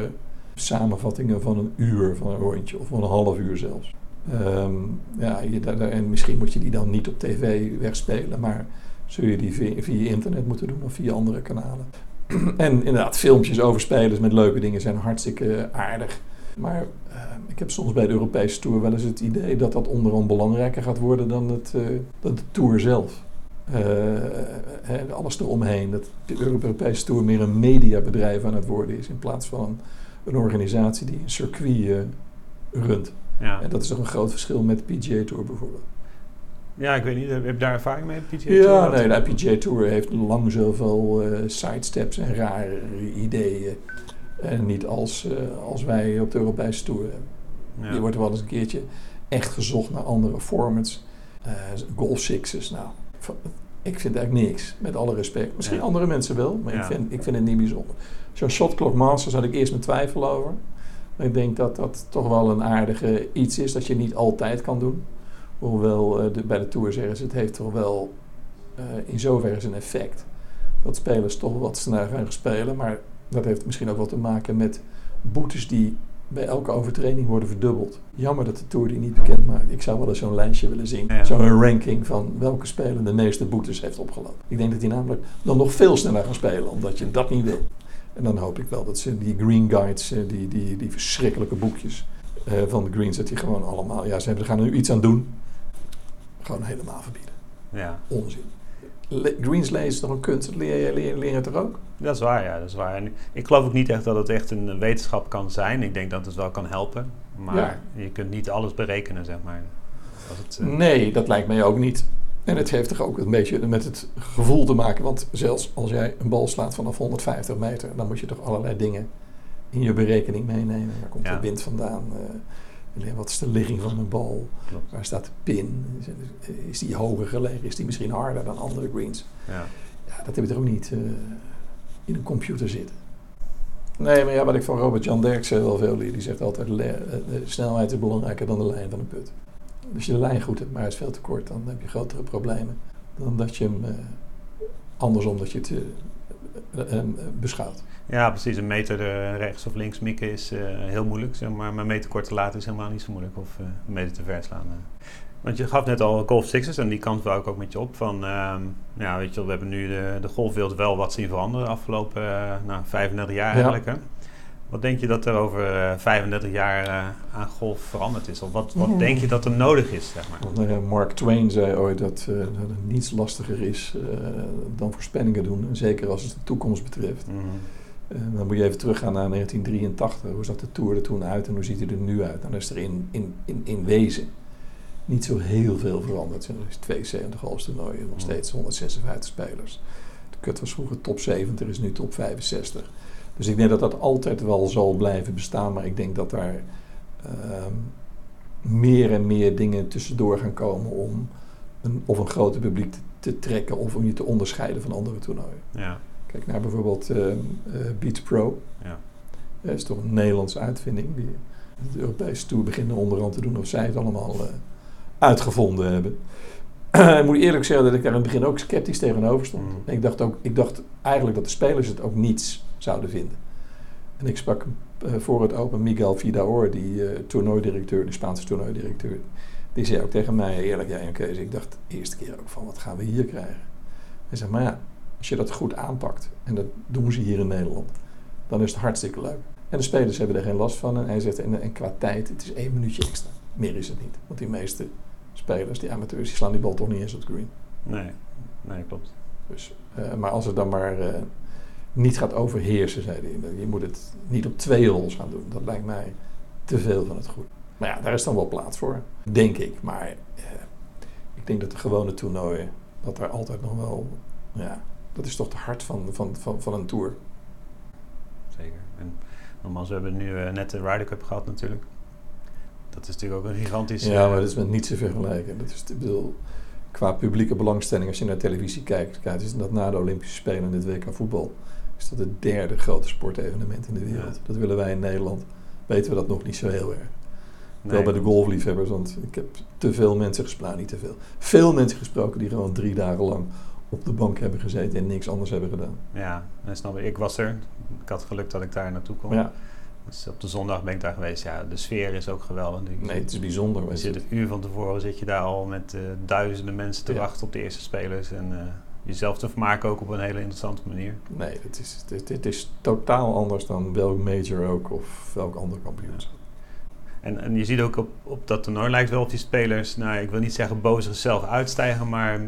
Speaker 1: samenvattingen van een uur van een rondje of van een half uur zelfs. Ehm, ja, en misschien moet je die dan niet op tv wegspelen, maar zul je die via internet moeten doen of via andere kanalen. <clears throat> en inderdaad, filmpjes over spelers met leuke dingen zijn hartstikke aardig. Maar ehm, ik heb soms bij de Europese Tour wel eens het idee dat dat onderhand belangrijker gaat worden dan, het, eh, dan de Tour zelf. Eh, alles eromheen. Dat de Europese Tour meer een mediabedrijf aan het worden is in plaats van een organisatie die een circuit eh, runt.
Speaker 2: ja.
Speaker 1: En dat is toch een groot verschil met de PGA Tour bijvoorbeeld.
Speaker 2: Ja, ik weet niet. Heb je daar ervaring mee? PGA
Speaker 1: Ja,
Speaker 2: Tour?
Speaker 1: nee, de PGA Tour heeft lang zoveel eh sidesteps en rare ideeën. En niet als, eh, als wij op de Europese Tour hebben.
Speaker 2: Ja.
Speaker 1: Je wordt wel eens een keertje echt gezocht naar andere formats. Eh, golf sixes, nou, ik vind eigenlijk niks, met alle respect. Misschien
Speaker 2: Ja.
Speaker 1: andere mensen wel, maar
Speaker 2: Ja.
Speaker 1: ik, vind, ik vind het niet bijzonder. Zo'n shot clock masters had ik eerst mijn twijfel over. Maar ik denk dat dat toch wel een aardige iets is dat je niet altijd kan doen. Hoewel eh, de, bij de Tour zeggen ze, het heeft toch wel eh, in zoverre zijn effect. Dat spelers toch wat sneller gaan spelen. Maar dat heeft misschien ook wat te maken met boetes die bij elke overtreding worden verdubbeld. Jammer dat de Tour die niet bekend maakt. Ik zou wel eens zo'n lijstje willen zien.
Speaker 2: Ja.
Speaker 1: Zo'n ranking van welke speler de meeste boetes heeft opgelopen. Ik denk dat die namelijk dan nog veel sneller gaan spelen, omdat je dat niet wil. En dan hoop ik wel dat ze die green guides, eh, die, die, die verschrikkelijke boekjes van de greens, dat die gewoon allemaal, ja, ze hebben- gaan er nu iets aan doen. Gewoon helemaal verbieden.
Speaker 2: ja,
Speaker 1: Onzin. Le- greens lezen is toch een kunst? Leer je, leer, leer het er ook?
Speaker 2: dat is waar. Ja, dat is waar. En ik geloof ook niet echt dat het echt een wetenschap kan zijn. Ik denk dat het wel kan helpen. Maar
Speaker 1: Ja.
Speaker 2: je kunt niet alles berekenen, zeg maar. Als het, eh,
Speaker 1: Nee, dat lijkt mij ook niet. En het heeft toch ook een beetje met het gevoel te maken. Want zelfs als jij een bal slaat vanaf 150 meter, dan moet je toch allerlei dingen in je berekening meenemen. Waar komt
Speaker 2: Ja.
Speaker 1: de wind vandaan? Eh, wat is de ligging van een bal?
Speaker 2: klopt.
Speaker 1: Waar staat de pin? Is, die hoger gelegen? Is die misschien harder dan andere greens?
Speaker 2: Ja.
Speaker 1: Ja, dat heb je er ook niet eh, in een computer zitten. Nee, maar ja, wat ik van Robert-Jan Derksen wel veel leer, die zegt altijd, eh, de snelheid is belangrijker dan de lijn van een put. Als je de lijn goed hebt, maar hij is veel te kort, dan heb je grotere problemen dan dat je hem eh, andersom dat je het beschouwt.
Speaker 2: ja, precies. Een meter er rechts of links mikken is eh, heel moeilijk. Zeg maar. maar een meter kort te laten is helemaal niet zo moeilijk. Of eh, een meter te ver slaan. eh. Want je gaf net al golf sixes en die kant wou ik ook met je op. Van, ehm, ja, weet je, we hebben nu de, de golfwereld wel wat zien veranderen de afgelopen eh, nou, 35 jaar
Speaker 1: Ja.
Speaker 2: eigenlijk. Hè? Wat denk je dat er over eh, 35 jaar eh, aan golf veranderd is? Of wat, wat denk je dat er nodig is, zeg maar?
Speaker 1: Want, eh, Mark Twain zei ooit dat, eh, dat het niets lastiger is eh, dan voorspellingen doen. En zeker als het de toekomst betreft.
Speaker 2: Mhm.
Speaker 1: Eh, dan moet je even teruggaan naar 1983. Hoe zag de Tour er toen uit en hoe ziet hij er nu uit? Dan is er in, in, in, in wezen niet zo heel veel veranderd. Er is 72 halftoernooien, nog steeds 156 spelers. De cut was vroeger top 70, is nu top 65. Dus ik denk dat dat altijd wel zal blijven bestaan. Maar ik denk dat daar ehm, meer en meer dingen tussendoor gaan komen om een, of een groter publiek te, te trekken of om je te onderscheiden van andere toernooien.
Speaker 2: Ja,
Speaker 1: Kijk naar bijvoorbeeld eh, Beats Pro.
Speaker 2: ja.
Speaker 1: Dat is toch een Nederlandse uitvinding. Die, de Europese Tour beginnen onderhand te doen of zij het allemaal uh, uitgevonden hebben. <clears throat> ik moet eerlijk zeggen dat ik daar in het begin ook sceptisch tegenover stond.
Speaker 2: Mm.
Speaker 1: Ik, dacht ook, ik dacht eigenlijk dat de spelers het ook niets zouden vinden. En ik sprak uh, voor het Open Miguel Vidaor, die uh, toernooidirecteur, de Spaanse toernooidirecteur. Die zei ook tegen mij, eerlijk, jij en Kees, ik dacht de eerste keer ook van, wat gaan we hier krijgen? Hij zei, maar ja, als je dat goed aanpakt, en dat doen ze hier in Nederland, dan is het hartstikke leuk. En de spelers hebben er geen last van. En hij zegt, en, en qua tijd, het is één minuutje extra. Meer is het niet. Want die meeste spelers, die amateurs, die slaan die bal toch niet eens op het green.
Speaker 2: Nee, nee klopt.
Speaker 1: Dus, uh, maar als het dan maar uh, niet gaat overheersen, zei hij. Je moet het niet op twee rols gaan doen. Dat lijkt mij te veel van het goed. Maar ja, daar is dan wel plaats voor, denk ik. Maar uh, ik denk dat de gewone toernooien, dat daar altijd nog wel... Ja, dat is toch de hart van, van, van, van een tour.
Speaker 2: Zeker. En nogmaals, we hebben nu uh, net de Ryder Cup gehad natuurlijk. Dat is natuurlijk ook een gigantische...
Speaker 1: Ja, maar dat is met niets te vergelijken. Dat is, ik bedoel, qua publieke belangstelling, als je naar televisie kijkt, kijkt is dat na de Olympische Spelen en dit WK voetbal, is dat het derde grote sportevenement in de wereld.
Speaker 2: Ja.
Speaker 1: Dat willen wij in Nederland. Weten we dat nog niet zo heel erg.
Speaker 2: Nee.
Speaker 1: Wel bij de golfliefhebbers, want ik heb te veel mensen gesproken, niet te veel. Veel mensen gesproken die gewoon drie dagen lang op de bank hebben gezeten en niks anders hebben gedaan.
Speaker 2: Ja, en snap ik. Ik was er. Ik had geluk dat ik daar naartoe kon.
Speaker 1: Ja,
Speaker 2: Dus op de zondag ben ik daar geweest. Ja, de sfeer is ook geweldig.
Speaker 1: Nee, het is bijzonder.
Speaker 2: Je zit een uur van tevoren zit je daar al met eh, duizenden mensen te
Speaker 1: Ja.
Speaker 2: wachten op de eerste spelers. En eh, jezelf te vermaken ook op een hele interessante manier.
Speaker 1: Nee, het is, het is totaal anders dan welk major ook of welk ander kampioenschap.
Speaker 2: En, en je ziet ook op, op dat toernooi lijkt wel of die spelers, nou ik wil niet zeggen boven zichzelf uitstijgen, maar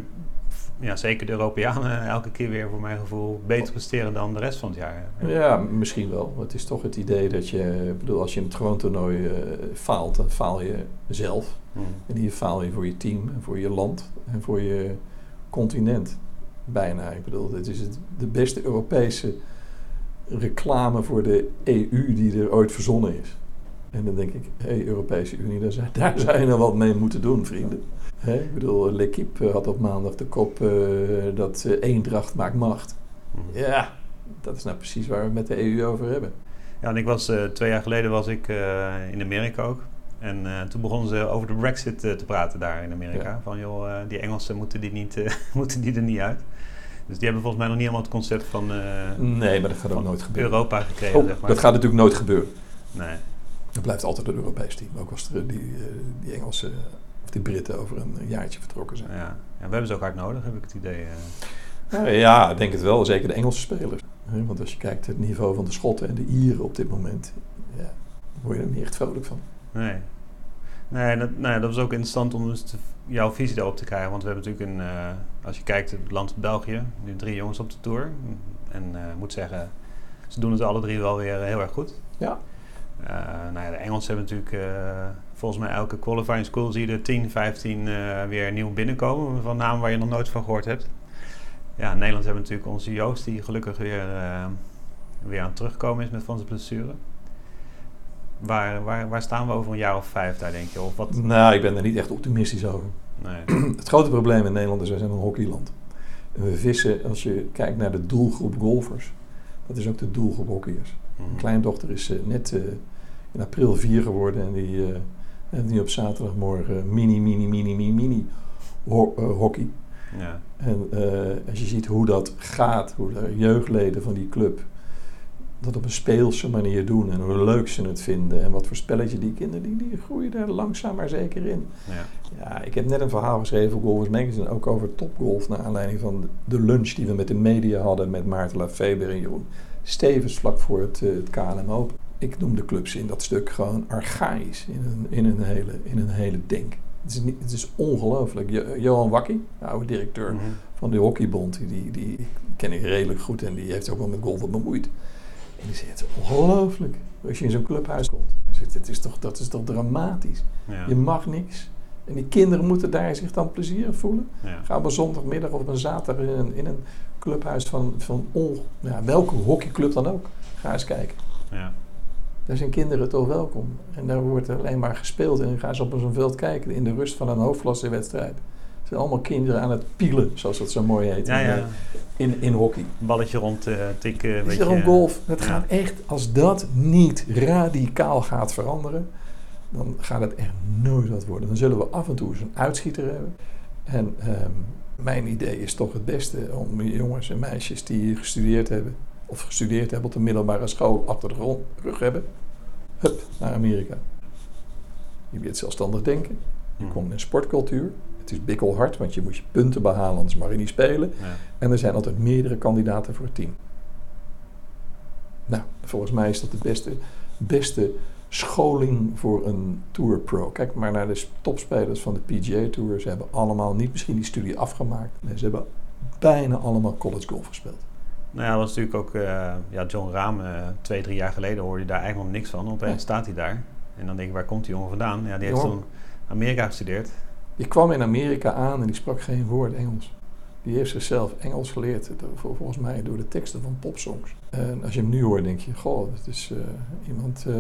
Speaker 2: ja, zeker de Europeanen <laughs> elke keer weer voor mijn gevoel beter presteren dan de rest van het jaar.
Speaker 1: Ja, misschien wel. Het is toch het idee dat je, bedoel, als je in het gewoon toernooi eh, faalt, dan faal je zelf. En hier faal je voor je team, en voor je land en voor je continent. Bijna. Ik bedoel, dit is het, de beste Europese reclame voor de EU die er ooit verzonnen is. En dan denk ik, hé, hey, Europese Unie, daar zou, <laughs> daar zou je nog wat mee moeten doen, vrienden. Hè? Ik bedoel, L'Equipe had op maandag de kop eh, dat eh, eendracht maakt macht.
Speaker 2: Hm.
Speaker 1: Ja, dat is nou precies waar we het met de EU over hebben.
Speaker 2: Ja, en ik was eh, twee jaar geleden was ik eh, in Amerika ook. En toen begonnen ze over de Brexit te praten daar in Amerika.
Speaker 1: Ja.
Speaker 2: Van joh, die Engelsen moeten die, niet, <laughs> moeten die er niet uit. Dus die hebben volgens mij nog niet helemaal het concept van, eh,
Speaker 1: Nee, maar dat gaat ook nooit gebeuren.
Speaker 2: Europa gekregen.
Speaker 1: Oh,
Speaker 2: zeg maar.
Speaker 1: dat gaat natuurlijk nooit gebeuren.
Speaker 2: Nee.
Speaker 1: Er blijft altijd een Europees team. Ook als er die, eh, die Engelsen of die Britten over een jaartje vertrokken zijn.
Speaker 2: Ja. ja, we hebben ze ook hard nodig, heb ik het idee. eh.
Speaker 1: Nou ja, ik denk het wel. Zeker de Engelse spelers. Want als je kijkt het niveau van de Schotten en de Ieren op dit moment, ja, word je er niet echt vrolijk van.
Speaker 2: Nee. Nee, dat, nee, dat was ook interessant om dus te- jouw visie daarop te krijgen. Want we hebben natuurlijk een, eh, als je kijkt, het land België, nu drie jongens op de tour. En eh, ik moet zeggen, ze doen het alle drie wel weer heel erg goed.
Speaker 1: Ja.
Speaker 2: Eh, nou ja, de Engelsen hebben natuurlijk, eh, volgens mij elke qualifying school zie je er 10, 15 eh, weer nieuw binnenkomen. Van namen waar je nog nooit van gehoord hebt. Ja, in Nederland hebben we natuurlijk onze Joost, die gelukkig weer, eh, weer aan het terugkomen is met van zijn blessure. Waar, waar, waar staan we over een jaar of vijf daar, denk je? Of wat?
Speaker 1: Nou, ik ben er niet echt optimistisch over.
Speaker 2: Nee. <clears throat>
Speaker 1: Het grote probleem in Nederland is, wij zijn een hockeyland. En we vissen, als je kijkt naar de doelgroep golfers, dat is ook de doelgroep hockeyers. Mijn
Speaker 2: Mhm.
Speaker 1: kleindochter is eh, net eh, in april vier geworden en die eh, heeft nu op zaterdagmorgen mini, mini, mini, mini, mini ho- hockey.
Speaker 2: Ja.
Speaker 1: En als je ziet hoe dat gaat, hoe de jeugdleden van die club dat op een speelse manier doen en hoe leuk ze het vinden en wat voor spelletje die kinderen, die, die groeien daar langzaam maar zeker in.
Speaker 2: Ja.
Speaker 1: Ja, ik heb net een verhaal geschreven voor Golfers Magazine, ook over topgolf, naar aanleiding van de lunch die we met de media hadden met Maarten Lafeber en Jeroen Stevens vlak voor het, eh, het KLM Open. Ik noem de clubs in dat stuk gewoon archaïs in een, in een, hele, in een hele denk. Het is, niet, het is ongelooflijk. Jo- Johan Wakkie, de oude directeur
Speaker 2: Mhm.
Speaker 1: van de hockeybond, die, die, die ken ik redelijk goed en die heeft ook wel met golf bemoeid. En die zegt, het ongelooflijk. Als je in zo'n clubhuis komt, zegt, het is toch, dat is toch dramatisch.
Speaker 2: Ja.
Speaker 1: Je mag niks. En die kinderen moeten daar zich dan plezierig voelen.
Speaker 2: Ja.
Speaker 1: Ga op een zondagmiddag of op een zaterdag in een, in een clubhuis van, van on, ja, welke hockeyclub dan ook. Ga eens kijken.
Speaker 2: Ja.
Speaker 1: Daar zijn kinderen toch welkom. En daar wordt alleen maar gespeeld. En dan gaan ze op zo'n veld kijken in de rust van een hoofdklassewedstrijd. Het zijn allemaal kinderen aan het pielen, zoals dat zo mooi heet.
Speaker 2: Ja,
Speaker 1: in,
Speaker 2: ja.
Speaker 1: eh, In, in hockey.
Speaker 2: Balletje rond eh, tikken.
Speaker 1: Het
Speaker 2: weet
Speaker 1: is gewoon golf. Het
Speaker 2: ja.
Speaker 1: gaat echt, als dat niet radicaal gaat veranderen, dan gaat het echt nooit wat worden. Dan zullen we af en toe eens een uitschieter hebben. En ehm, mijn idee is toch het beste om jongens en meisjes die gestudeerd hebben, of gestudeerd hebben op de middelbare school achter de rug hebben, hup, naar Amerika. Je leert zelfstandig denken. Je
Speaker 2: Hm.
Speaker 1: komt in een sportcultuur. Het is bikkelhard, want je moet je punten behalen, anders mag je niet spelen.
Speaker 2: Ja.
Speaker 1: En er zijn altijd meerdere kandidaten voor het team. Nou, volgens mij is dat de beste, beste scholing voor een Tour Pro. Kijk maar naar de topspelers van de PGA Tour. Ze hebben allemaal niet misschien die studie afgemaakt. Nee, ze hebben bijna allemaal college golf gespeeld.
Speaker 2: Nou ja, dat was natuurlijk ook eh, ja, John Rahm. eh, twee, drie jaar geleden hoorde je daar eigenlijk nog niks van. Opeens
Speaker 1: Nee.
Speaker 2: staat hij daar. En dan denk ik, waar komt die jongen vandaan? Ja, die heeft toen Amerika gestudeerd.
Speaker 1: Die kwam in Amerika aan en die sprak geen woord Engels. Die heeft zichzelf Engels geleerd, vol- volgens mij door de teksten van popsongs. En als je hem nu hoort, denk je: Goh, dat is eh, iemand eh,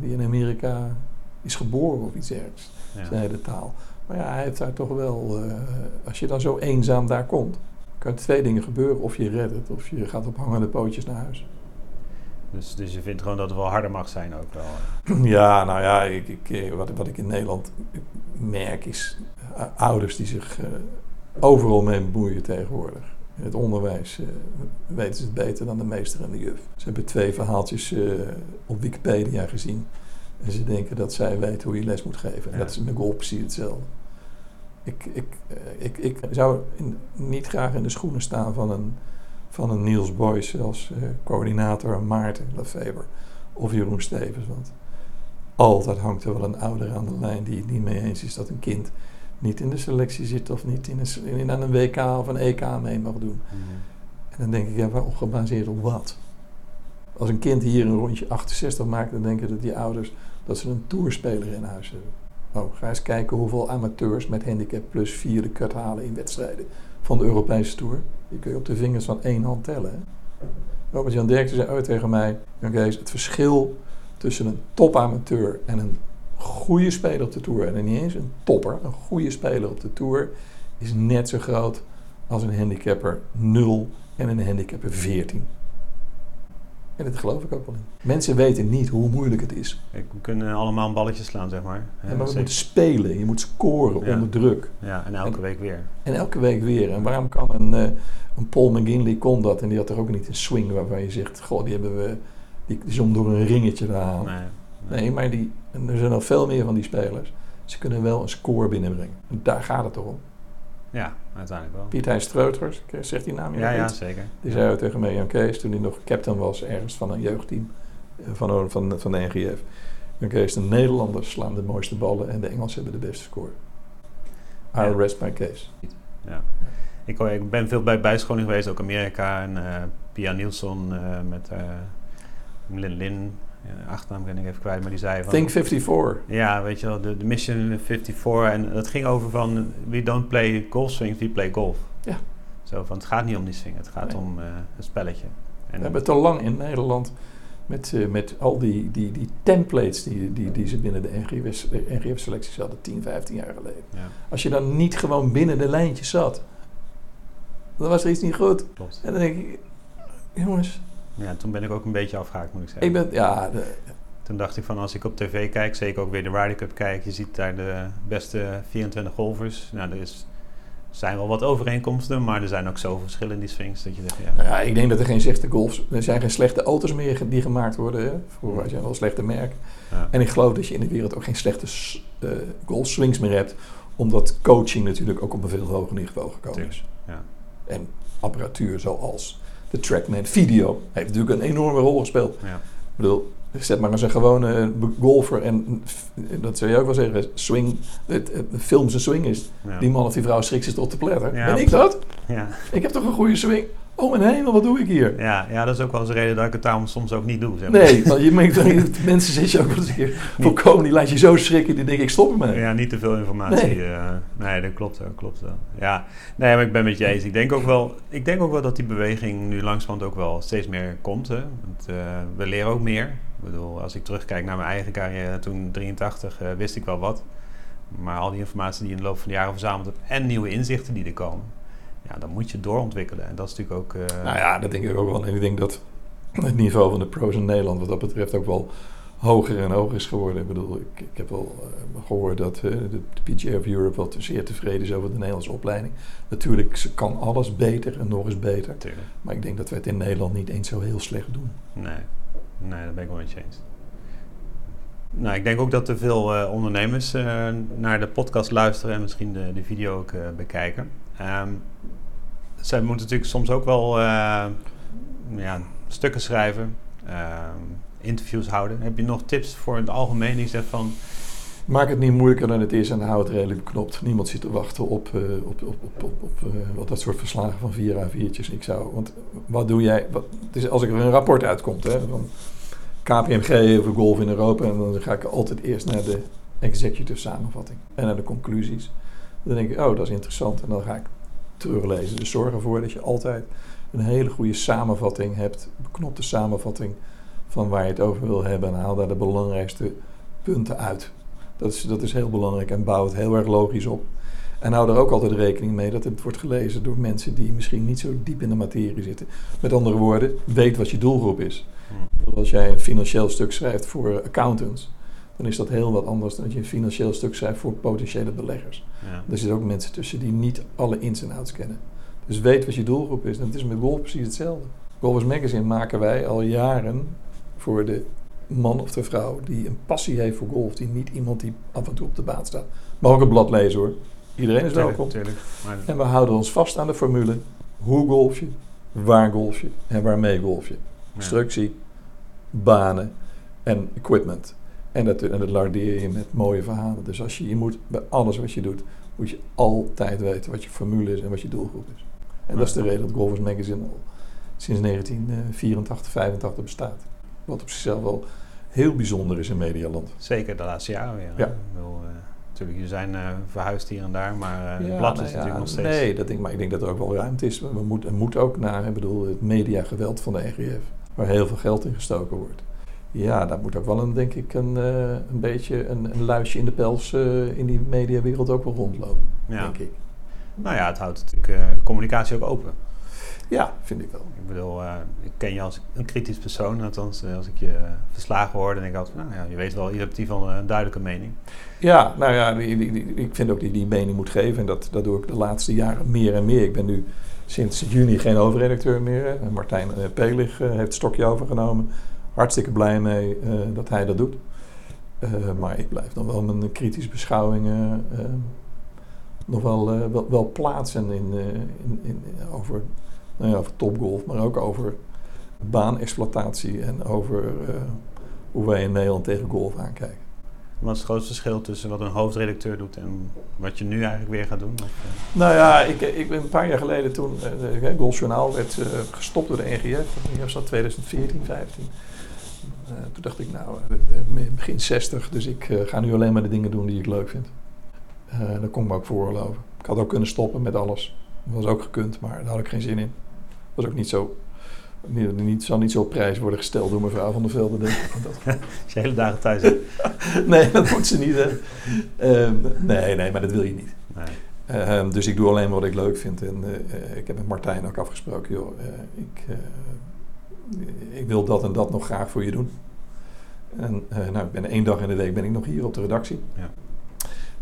Speaker 1: die in Amerika is geboren of iets dergelijks.
Speaker 2: Ja.
Speaker 1: zijn hele taal. Maar ja, hij heeft daar toch wel, eh, als je dan zo eenzaam daar komt, kan er twee dingen gebeuren. Of je redt het, of je gaat op hangende pootjes naar huis.
Speaker 2: Dus, dus je vindt gewoon dat het wel harder mag zijn ook wel. <clears throat>
Speaker 1: Ja, nou ja, ik, ik, eh, wat, wat ik in Nederland merk is eh, ouders die zich eh, overal mee bemoeien tegenwoordig. In het onderwijs eh, weten ze het beter dan de meester en de juf. Ze hebben twee verhaaltjes op Wikipedia gezien. En ze denken dat zij weten hoe je les moet geven. En
Speaker 2: Ja.
Speaker 1: dat is met golf precies hetzelfde. Ik, ik, ik, ik zou in- niet graag in de schoenen staan van een, van een Niels Boyce als eh, coördinator Maarten Lefever of Jeroen Stevens. Want altijd hangt er wel een ouder aan de lijn die het niet mee eens is dat een kind niet in de selectie zit of niet in een, in, aan een WK of een EK mee mag doen. En dan denk ik, ja, waarop gebaseerd op wat? Als een kind hier een rondje 68 maakt, dan denken dat die ouders dat ze een tourspeler in huis hebben. Oh, ga eens kijken hoeveel amateurs met handicap plus 4 de cut halen in wedstrijden van de Europese Tour. Die kun je op de vingers van één hand tellen. Robert-Jan Derksen zei ooit tegen mij, Kees, het verschil tussen een topamateur en een goede speler op de Tour, en niet eens een topper, een goede speler op de Tour, is net zo groot als een handicapper 0 en een handicapper 14. En dat geloof ik ook wel in. Mensen weten niet hoe moeilijk het is.
Speaker 2: We kunnen allemaal een balletje slaan, zeg maar.
Speaker 1: Ja,
Speaker 2: Ja,
Speaker 1: maar we
Speaker 2: zeker.
Speaker 1: moeten spelen, je moet scoren
Speaker 2: Ja.
Speaker 1: onder druk.
Speaker 2: ja en elke
Speaker 1: En-
Speaker 2: week weer.
Speaker 1: En elke week weer. En waarom kan een, eh, een Paul McGinley kon dat en die had er ook niet een swing waarvan je zegt, goh, die hebben we, die, die is om door een ringetje te halen.
Speaker 2: Nee,
Speaker 1: Nee, maar die, en er zijn nog veel meer van die spelers. Ze kunnen wel een score binnenbrengen. En daar gaat het toch om.
Speaker 2: Ja, uiteindelijk wel.
Speaker 1: Piet Hein Streuters, zegt die naam je
Speaker 2: Ja, ja, zeker.
Speaker 1: Die zei ook tegen mij, Jan Kees, toen hij nog captain was ergens van een jeugdteam eh, van, van, van de NGF. Kees, de Nederlanders slaan de mooiste ballen en de Engelsen hebben de beste score. I'll
Speaker 2: Ja.
Speaker 1: rest my case.
Speaker 2: Ja. Ik, hoor- ik ben veel bij bijscholing geweest, ook Amerika. En eh, Pia Nielsen eh, met Lin Lin. Achternaam ben ik even kwijt, maar die zei van...
Speaker 1: Think 54.
Speaker 2: Ja, weet je wel, de, de Mission 54. En dat ging over van, we don't play golf swings, we play golf.
Speaker 1: Ja.
Speaker 2: Zo van, het gaat niet om die swing, het gaat
Speaker 1: Nee.
Speaker 2: om eh, het spelletje. En,
Speaker 1: We hebben te lang in Nederland met, eh, met al die, die, die templates die, die, die ze binnen de NGF, NGF-selecties hadden 10, 15 jaar geleden.
Speaker 2: ja,
Speaker 1: Als je dan niet gewoon binnen de lijntjes zat, dan was er iets niet goed.
Speaker 2: klopt.
Speaker 1: En dan denk ik, jongens,
Speaker 2: Ja, toen ben ik ook een beetje afgehaakt, moet ik zeggen.
Speaker 1: ik ben, ja, de-
Speaker 2: Toen dacht ik van, als ik op tv kijk, zeker ook weer de Ryder Cup kijk, je ziet daar de beste 24 golfers. Nou, er is, zijn wel wat overeenkomsten, maar er zijn ook zoveel verschillen in die swings dat je denkt, ja,
Speaker 1: Nou ja, ik denk dat er geen slechte golfs, er zijn geen slechte auto's meer die gemaakt worden. Hè? Vroeger had je wel slechte merken.
Speaker 2: ja.
Speaker 1: En ik geloof dat je in de wereld ook geen slechte s- eh, golfswings meer hebt, omdat coaching natuurlijk ook op een veel hoger niveau gekomen is.
Speaker 2: ja.
Speaker 1: En apparatuur zoals de Trackman Video heeft natuurlijk een enorme rol gespeeld.
Speaker 2: ja.
Speaker 1: Ik bedoel, zet maar eens een gewone golfer en dat zou je ook wel zeggen, swing, het, het, film zijn swing is.
Speaker 2: Ja.
Speaker 1: Die man of die vrouw schrikt zich tot de pletter. Ben ik dat?
Speaker 2: Ja.
Speaker 1: Ik heb toch een goede swing? Oh mijn hemel, wat doe ik hier?
Speaker 2: Ja, ja, dat is ook wel eens een reden dat ik het daarom soms ook niet doe. Zeg maar.
Speaker 1: Nee, want je merkt dat mensen zit je ook wel eens een keer voorkomen, die laat je zo schrikken, die denk ik stop ermee.
Speaker 2: Ja, niet te veel informatie.
Speaker 1: Nee.
Speaker 2: Nee, nee dat klopt wel, klopt wel. Ja, nee, maar ik ben met je eens. Ik denk ook wel, ik denk ook wel dat die beweging nu langzamerhand ook wel steeds meer komt. Hè? Want, eh, we leren ook meer. Ik bedoel, als ik terugkijk naar mijn eigen carrière, toen 83 eh, wist ik wel wat. Maar al die informatie die je in de loop van de jaren verzameld hebt en nieuwe inzichten die er komen, ja, dan moet je doorontwikkelen. En dat is natuurlijk ook. Uh...
Speaker 1: Nou ja, dat denk ik ook wel. En ik denk dat het niveau van de pro's in Nederland wat dat betreft ook wel hoger en hoger is geworden. Ik bedoel, ik, ik heb wel uh, gehoord dat uh, de, de, PGA of Europe wel zeer tevreden is over de Nederlandse opleiding. Natuurlijk, ze kan alles beter en nog eens beter.
Speaker 2: Tuurlijk.
Speaker 1: Maar ik denk dat we het in Nederland niet eens zo heel slecht doen.
Speaker 2: Nee, nee dat ben ik wel met je eens. Nou, ik denk ook dat er veel uh, ondernemers naar de podcast luisteren en misschien de, de video ook bekijken. Um, zij moeten natuurlijk soms ook wel ja, stukken schrijven. Um, interviews houden. Heb je nog tips voor het algemeen die van...
Speaker 1: Maak het niet moeilijker dan het is en hou het redelijk beknopt. Niemand zit te wachten op, uh, op, op, op, op, dat soort verslagen van 4 A4'tjes. Ik zou, want wat doe jij? Wat, het is als er een rapport uitkomt hè, van KPMG over golf in Europa, en dan ga ik altijd eerst naar de executive samenvatting en naar de conclusies. Dan denk ik, oh, dat is interessant. En dan ga ik teruglezen. Dus zorg ervoor dat je altijd een hele goede samenvatting hebt, beknopte samenvatting van waar je het over wil hebben en haal daar de belangrijkste punten uit. Dat is, dat is heel belangrijk en bouw het heel erg logisch op. En hou er ook altijd rekening mee dat het wordt gelezen door mensen die misschien niet zo diep in de materie zitten. Met andere woorden, weet wat je doelgroep is. Hmm. Als jij een financieel stuk schrijft voor accountants, dan is dat heel wat anders dan dat je een financieel stuk schrijft voor potentiële beleggers. Ja. Er zitten ook mensen tussen die niet alle ins en outs kennen. Dus weet wat je doelgroep is. En het is met golf precies hetzelfde. Golfers Magazine maken wij al jaren voor de man of de vrouw die een passie heeft voor golf. Die niet iemand die af en toe op de baan staat. Maar ook een blad lezen hoor. Iedereen is welkom. En we houden ons vast aan de formule. Hoe golf je, waar golf je en waarmee golf je. Instructie, banen en equipment. En dat, en dat lardeer je met mooie verhalen. Dus als je, je moet bij alles wat je doet, moet je altijd weten wat je formule is en wat je doelgroep is. En dat is de reden dat Golfers Magazine al sinds 1984, 85 bestaat. Wat op zichzelf wel heel bijzonder is in Medialand.
Speaker 2: Zeker de laatste jaren weer. Ja. Uh, natuurlijk, je zijn uh, verhuisd hier en daar, maar uh, ja, het blad nou is natuurlijk nog steeds...
Speaker 1: Nee, dat denk, maar ik denk dat er ook wel ruimte is. We moeten moet ook naar, ik bedoel, het mediageweld van de RGF, waar heel veel geld in gestoken wordt. Ja, daar moet ook wel een, denk ik, een, een beetje een, een, luisje in de pels in die mediawereld ook wel rondlopen, ja. denk ik.
Speaker 2: Nou ja, het houdt natuurlijk communicatie ook open.
Speaker 1: Ja, vind ik wel.
Speaker 2: Ik bedoel, ik ken je als een kritisch persoon. Althans, eh, als ik je verslagen hoor, dan denk ik altijd, nou ja, je weet wel, je hebt die van een duidelijke mening.
Speaker 1: Ja, nou ja, die, die, ik vind ook dat je die mening moet geven. En dat, dat doe ik de laatste jaren meer en meer. Ik ben nu sinds juni geen hoofdredacteur meer. Martijn Pelig heeft het stokje overgenomen. Hartstikke blij mee dat hij dat doet. maar ik blijf nog wel mijn kritische beschouwingen nog wel, wel, wel, plaatsen in, in, in, over nou ja, over topgolf, maar ook over baanexploitatie en over hoe wij in Nederland tegen golf aankijken.
Speaker 2: Wat is het grootste verschil tussen wat een hoofdredacteur doet en wat je nu eigenlijk weer gaat doen? Of,
Speaker 1: uh? Nou ja, ik, ik ben een paar jaar geleden toen uh, het Golfjournaal werd gestopt door de NGF. Ik dat 2014, 15. Toen dacht ik, nou, begin 60, dus ik ga nu alleen maar de dingen doen die ik leuk vind. daar kon ik me ook veroorloven. Ik had ook kunnen stoppen met alles. Dat was ook gekund, maar daar had ik geen zin in was ook niet zo. Niet, niet, zal niet zo op prijs worden gesteld door mevrouw van der Velde, denk ik.
Speaker 2: Dat... <laughs> Als je hele dagen thuis hebt. <laughs>
Speaker 1: nee, dat moet ze niet. Hè. Uh, nee, nee, maar dat wil je niet. Nee. Uh, dus ik doe alleen wat ik leuk vind. En uh, ik heb met Martijn ook afgesproken, joh, eh, ik, ik wil dat en dat nog graag voor je doen. En nou, ik ben één dag in de week ben ik nog hier op de redactie. Ja.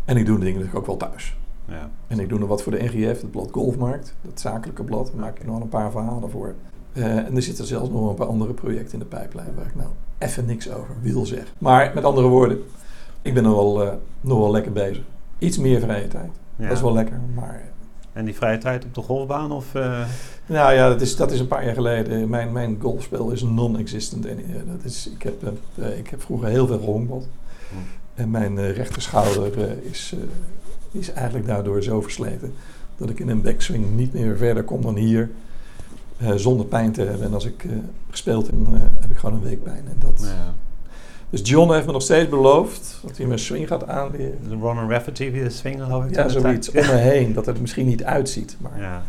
Speaker 1: En ik doe de dingen ook wel thuis. Ja. En ik doe nog wat voor de NGF, het blad Golfmarkt, dat zakelijke blad. Daar maak ik nog een paar verhalen voor. Uh, en er zitten zelfs nog een paar andere projecten in de pijplijn waar ik nou even niks over wil zeggen. Maar met andere woorden, ik ben nog wel, uh, nog wel lekker bezig. Iets meer vrije tijd. Dat is wel lekker, maar...
Speaker 2: En die vrije tijd op de golfbaan of... Uh...
Speaker 1: Nou ja, dat is, dat is een paar jaar geleden. Mijn, mijn golfspel is non-existent. Dat is, ik, heb, ik heb vroeger heel veel gehonkbald. Hm. En mijn rechterschouder is is eigenlijk daardoor zo versleten dat ik in een backswing niet meer verder kom dan hier. Zonder pijn te hebben. En als ik gespeeld heb, heb ik gewoon een week pijn. En dat... Ja. Dus John heeft me nog steeds beloofd dat hij mijn swing gaat aanleren.
Speaker 2: De Ron Rafferty de swing geloof ik.
Speaker 1: Ja, zoiets. Om me heen. Dat het er misschien niet uitziet. Maar ja.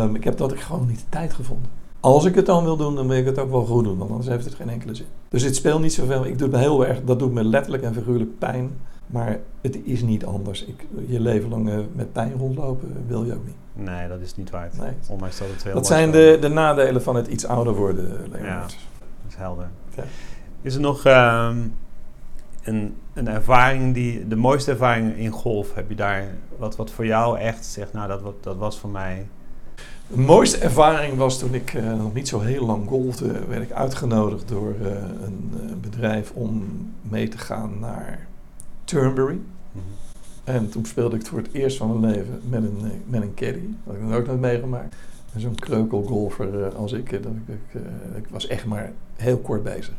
Speaker 1: um, ik heb dat ik gewoon niet de tijd gevonden. Als ik het dan wil doen, dan wil ik het ook wel goed doen. Want anders heeft het geen enkele zin. Dus het speelt niet zoveel. Ik doe het me heel erg. Dat doet me letterlijk en figuurlijk pijn Maar het is niet anders. Ik, je leven lang eh, met pijn rondlopen wil je ook niet.
Speaker 2: Nee, dat is niet waard.
Speaker 1: Nee.
Speaker 2: Ondanks dat het heel
Speaker 1: Dat zijn de, de nadelen van het iets ouder worden, Leonard.
Speaker 2: Ja. Dat is helder.
Speaker 1: Ja.
Speaker 2: Is er nog ehm, een, een ervaring die, de mooiste ervaring in golf, heb je daar wat, wat voor jou echt zegt, nou dat, dat was voor mij,
Speaker 1: De mooiste ervaring was toen ik eh, nog niet zo heel lang golfde, werd ik uitgenodigd door eh, een eh, bedrijf om mee te gaan naar Turnberry. En toen speelde ik het voor het eerst van mijn leven met een, met een caddy. Dat had ik nog ook nooit meegemaakt. Zo'n kreukelgolfer eh, als ik, eh, dat ik, ik, eh, ik was echt maar heel kort bezig.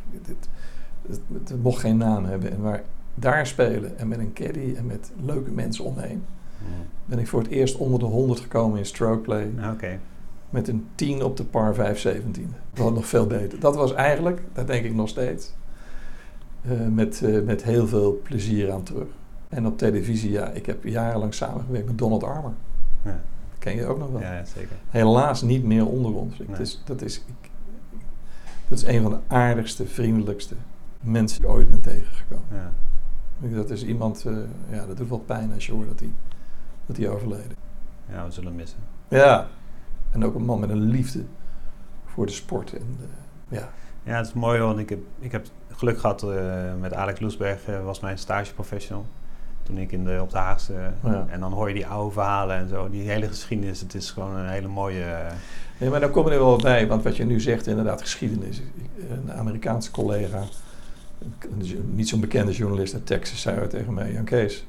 Speaker 1: Het, mocht geen naam hebben. En waar daar spelen en met een caddy en met leuke mensen omheen, ben ik voor het eerst onder de 100 gekomen in stroke play.
Speaker 2: Nou, Oké,
Speaker 1: Met een 10 op de par 5 17. Dat was nog veel beter. Dat was eigenlijk, dat denk ik nog steeds, met, met heel veel plezier aan terug. En op televisie, ja, ik heb jarenlang samengewerkt met Donald Armour.
Speaker 2: Ja.
Speaker 1: Ken je ook nog wel.
Speaker 2: ja, zeker.
Speaker 1: Helaas niet meer onder ons.
Speaker 2: Nee.
Speaker 1: is, dat, is, ik, dat is een van de aardigste, vriendelijkste mensen die ik ooit ben tegengekomen.
Speaker 2: Ja.
Speaker 1: Dat is iemand, eh, ja, dat doet wel pijn als je hoort dat hij dat hij overleden
Speaker 2: ja, we zullen missen.
Speaker 1: Ja, en ook een man met een liefde voor de sport. En, eh, ja.
Speaker 2: Ja, het is mooi, want ik heb, ik heb geluk gehad eh, met Alex Loesberg, eh, was mijn stageprofessional. Toen ik in de, op de Haagse,
Speaker 1: Ja.
Speaker 2: en dan hoor je die oude verhalen en zo, die hele geschiedenis, het is gewoon een hele mooie... eh,
Speaker 1: Nee, maar daar komen we er wel bij, want wat je nu zegt, inderdaad, geschiedenis. Een Amerikaanse collega, een- niet zo'n bekende journalist uit Texas, zei tegen mij: Jan Kees,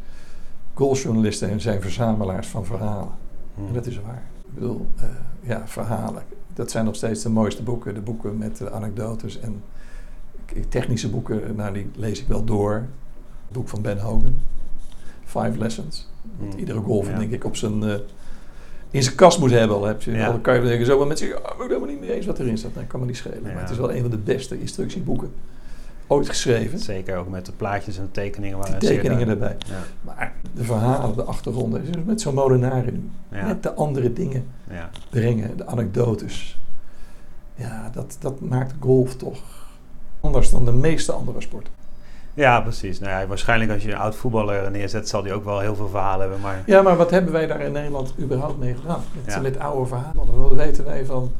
Speaker 1: golfjournalisten zijn verzamelaars van verhalen.
Speaker 2: hm.
Speaker 1: En dat is waar. Ik bedoel, eh, ja, verhalen. Dat zijn nog steeds de mooiste boeken. De boeken met de anekdotes en k- technische boeken, nou, die lees ik wel door. Het boek van Ben Hogan, Five Lessons. Dat
Speaker 2: Hm.
Speaker 1: iedere golfer,
Speaker 2: Ja.
Speaker 1: denk ik, op zijn, eh, in zijn kast moet hebben. Al heb je,
Speaker 2: Ja.
Speaker 1: al kan je denken, zo maar mensen zeggen, oh, ik ben niet mee eens wat erin staat. Nee, kan me niet schelen.
Speaker 2: Ja.
Speaker 1: Maar het is wel een van de beste instructieboeken ooit geschreven.
Speaker 2: Zeker ook met de plaatjes en de tekeningen. Waren
Speaker 1: tekeningen erbij.
Speaker 2: Ja,
Speaker 1: Maar de verhalen, de achtergronden, is met zo'n molenaar nu. Net de andere dingen
Speaker 2: ja.
Speaker 1: brengen, de anekdotes. Ja, dat, dat maakt golf toch anders dan de meeste andere sporten.
Speaker 2: Ja, precies. Nou ja, waarschijnlijk als je een oud voetballer neerzet, zal die ook wel heel veel verhalen hebben. Maar
Speaker 1: Ja, maar wat hebben wij daar in Nederland überhaupt mee gedaan? Met,
Speaker 2: Ja.
Speaker 1: met oude verhalen. Wat weten wij van,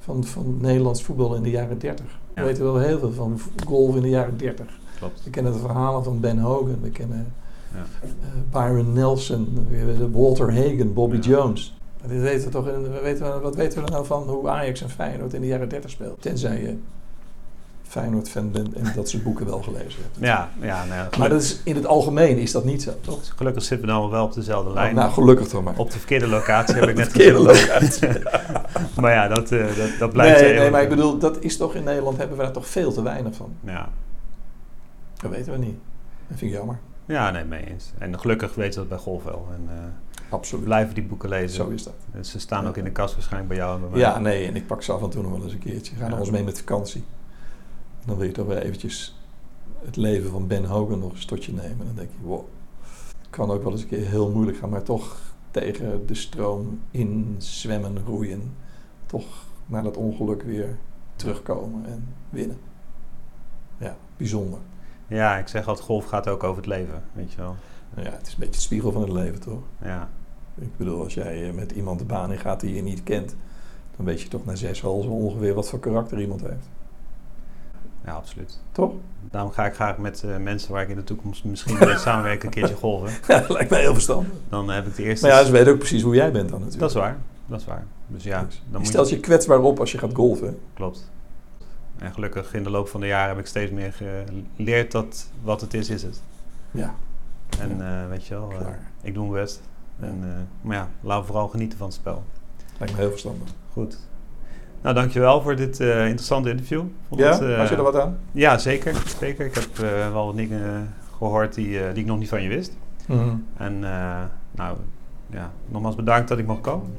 Speaker 1: van, van Nederlands voetbal in de jaren 30? We weten wel heel veel van golf in de jaren 30.
Speaker 2: klopt.
Speaker 1: We kennen de verhalen van Ben Hogan, we kennen
Speaker 2: Ja.
Speaker 1: eh, Byron Nelson, we hebben Walter Hagen, Bobby. Jones. Dit weten we toch, in- we weten, wat weten we er nou van hoe Ajax en Feyenoord in de jaren 30 speelt? Tenzij je Feyenoord-fan bent en dat soort boeken wel gelezen hebt.
Speaker 2: Ja, ja, nou, ja,
Speaker 1: Maar dat is, in het algemeen is dat niet zo, toch?
Speaker 2: gelukkig zitten we dan wel op dezelfde lijn.
Speaker 1: Nou, gelukkig toch maar.
Speaker 2: Op de verkeerde locatie heb ik <laughs> net
Speaker 1: Verkeerde
Speaker 2: gezegd. <laughs> maar ja, dat, eh, dat, dat blijft
Speaker 1: Nee, nee, maar ik bedoel, dat is toch in Nederland hebben we daar toch veel te weinig van.
Speaker 2: Ja.
Speaker 1: Dat weten we niet. Dat vind ik jammer.
Speaker 2: ja, nee, mee eens. En gelukkig weten we dat bij golf wel. En eh,
Speaker 1: Absoluut.
Speaker 2: blijven die boeken lezen.
Speaker 1: Zo is dat.
Speaker 2: Dus Ze staan ook in de kast waarschijnlijk bij jou en bij mij.
Speaker 1: Ja, nee, en ik pak ze af en toe nog wel eens een keertje. Ga
Speaker 2: Ja.
Speaker 1: nog eens mee met vakantie. Dan wil je toch wel eventjes het leven van Ben Hogan nog eens tot je nemen. Dan denk je, wow. Het kan ook wel eens een keer heel moeilijk gaan, maar toch tegen de stroom in zwemmen, roeien. Toch na dat ongeluk weer terugkomen en winnen. Ja, bijzonder.
Speaker 2: Ja, ik zeg altijd, golf gaat ook over het leven, weet je wel.
Speaker 1: Nou ja, het is een beetje het spiegel van het leven, toch?
Speaker 2: Ja,
Speaker 1: Ik bedoel, als jij eh, met iemand de baan in gaat die je niet kent, dan weet je toch na zes holes ongeveer wat voor karakter iemand heeft.
Speaker 2: Ja absoluut.
Speaker 1: Toch?
Speaker 2: Daarom ga ik graag met eh, mensen waar ik in de toekomst misschien mee samenwerken een keertje <laughs> golven.
Speaker 1: Ja, dat lijkt mij heel verstandig.
Speaker 2: Dan heb ik de eerste...
Speaker 1: Maar ja, ze weten ook precies hoe jij bent dan natuurlijk.
Speaker 2: dat is waar, dat is waar. Dus ja, dan
Speaker 1: je
Speaker 2: moet
Speaker 1: stelt je kwetsbaar op als je gaat golfen.
Speaker 2: Klopt. En gelukkig in de loop van de jaren heb ik steeds meer geleerd dat wat het is, is het.
Speaker 1: Ja,
Speaker 2: En eh, weet je wel, eh, ik doe mijn best.
Speaker 1: Ja.
Speaker 2: En, maar ja, laten we vooral genieten van het spel.
Speaker 1: Lijkt me heel verstandig.
Speaker 2: Goed. Nou, dankjewel voor dit eh, interessante interview. Vond
Speaker 1: Ja,
Speaker 2: het, eh,
Speaker 1: had je er wat aan?
Speaker 2: Ja, zeker. zeker. Ik heb eh, wel wat dingen eh, gehoord die, die ik nog niet van je wist. En eh, nou, ja, nogmaals bedankt dat ik mocht komen.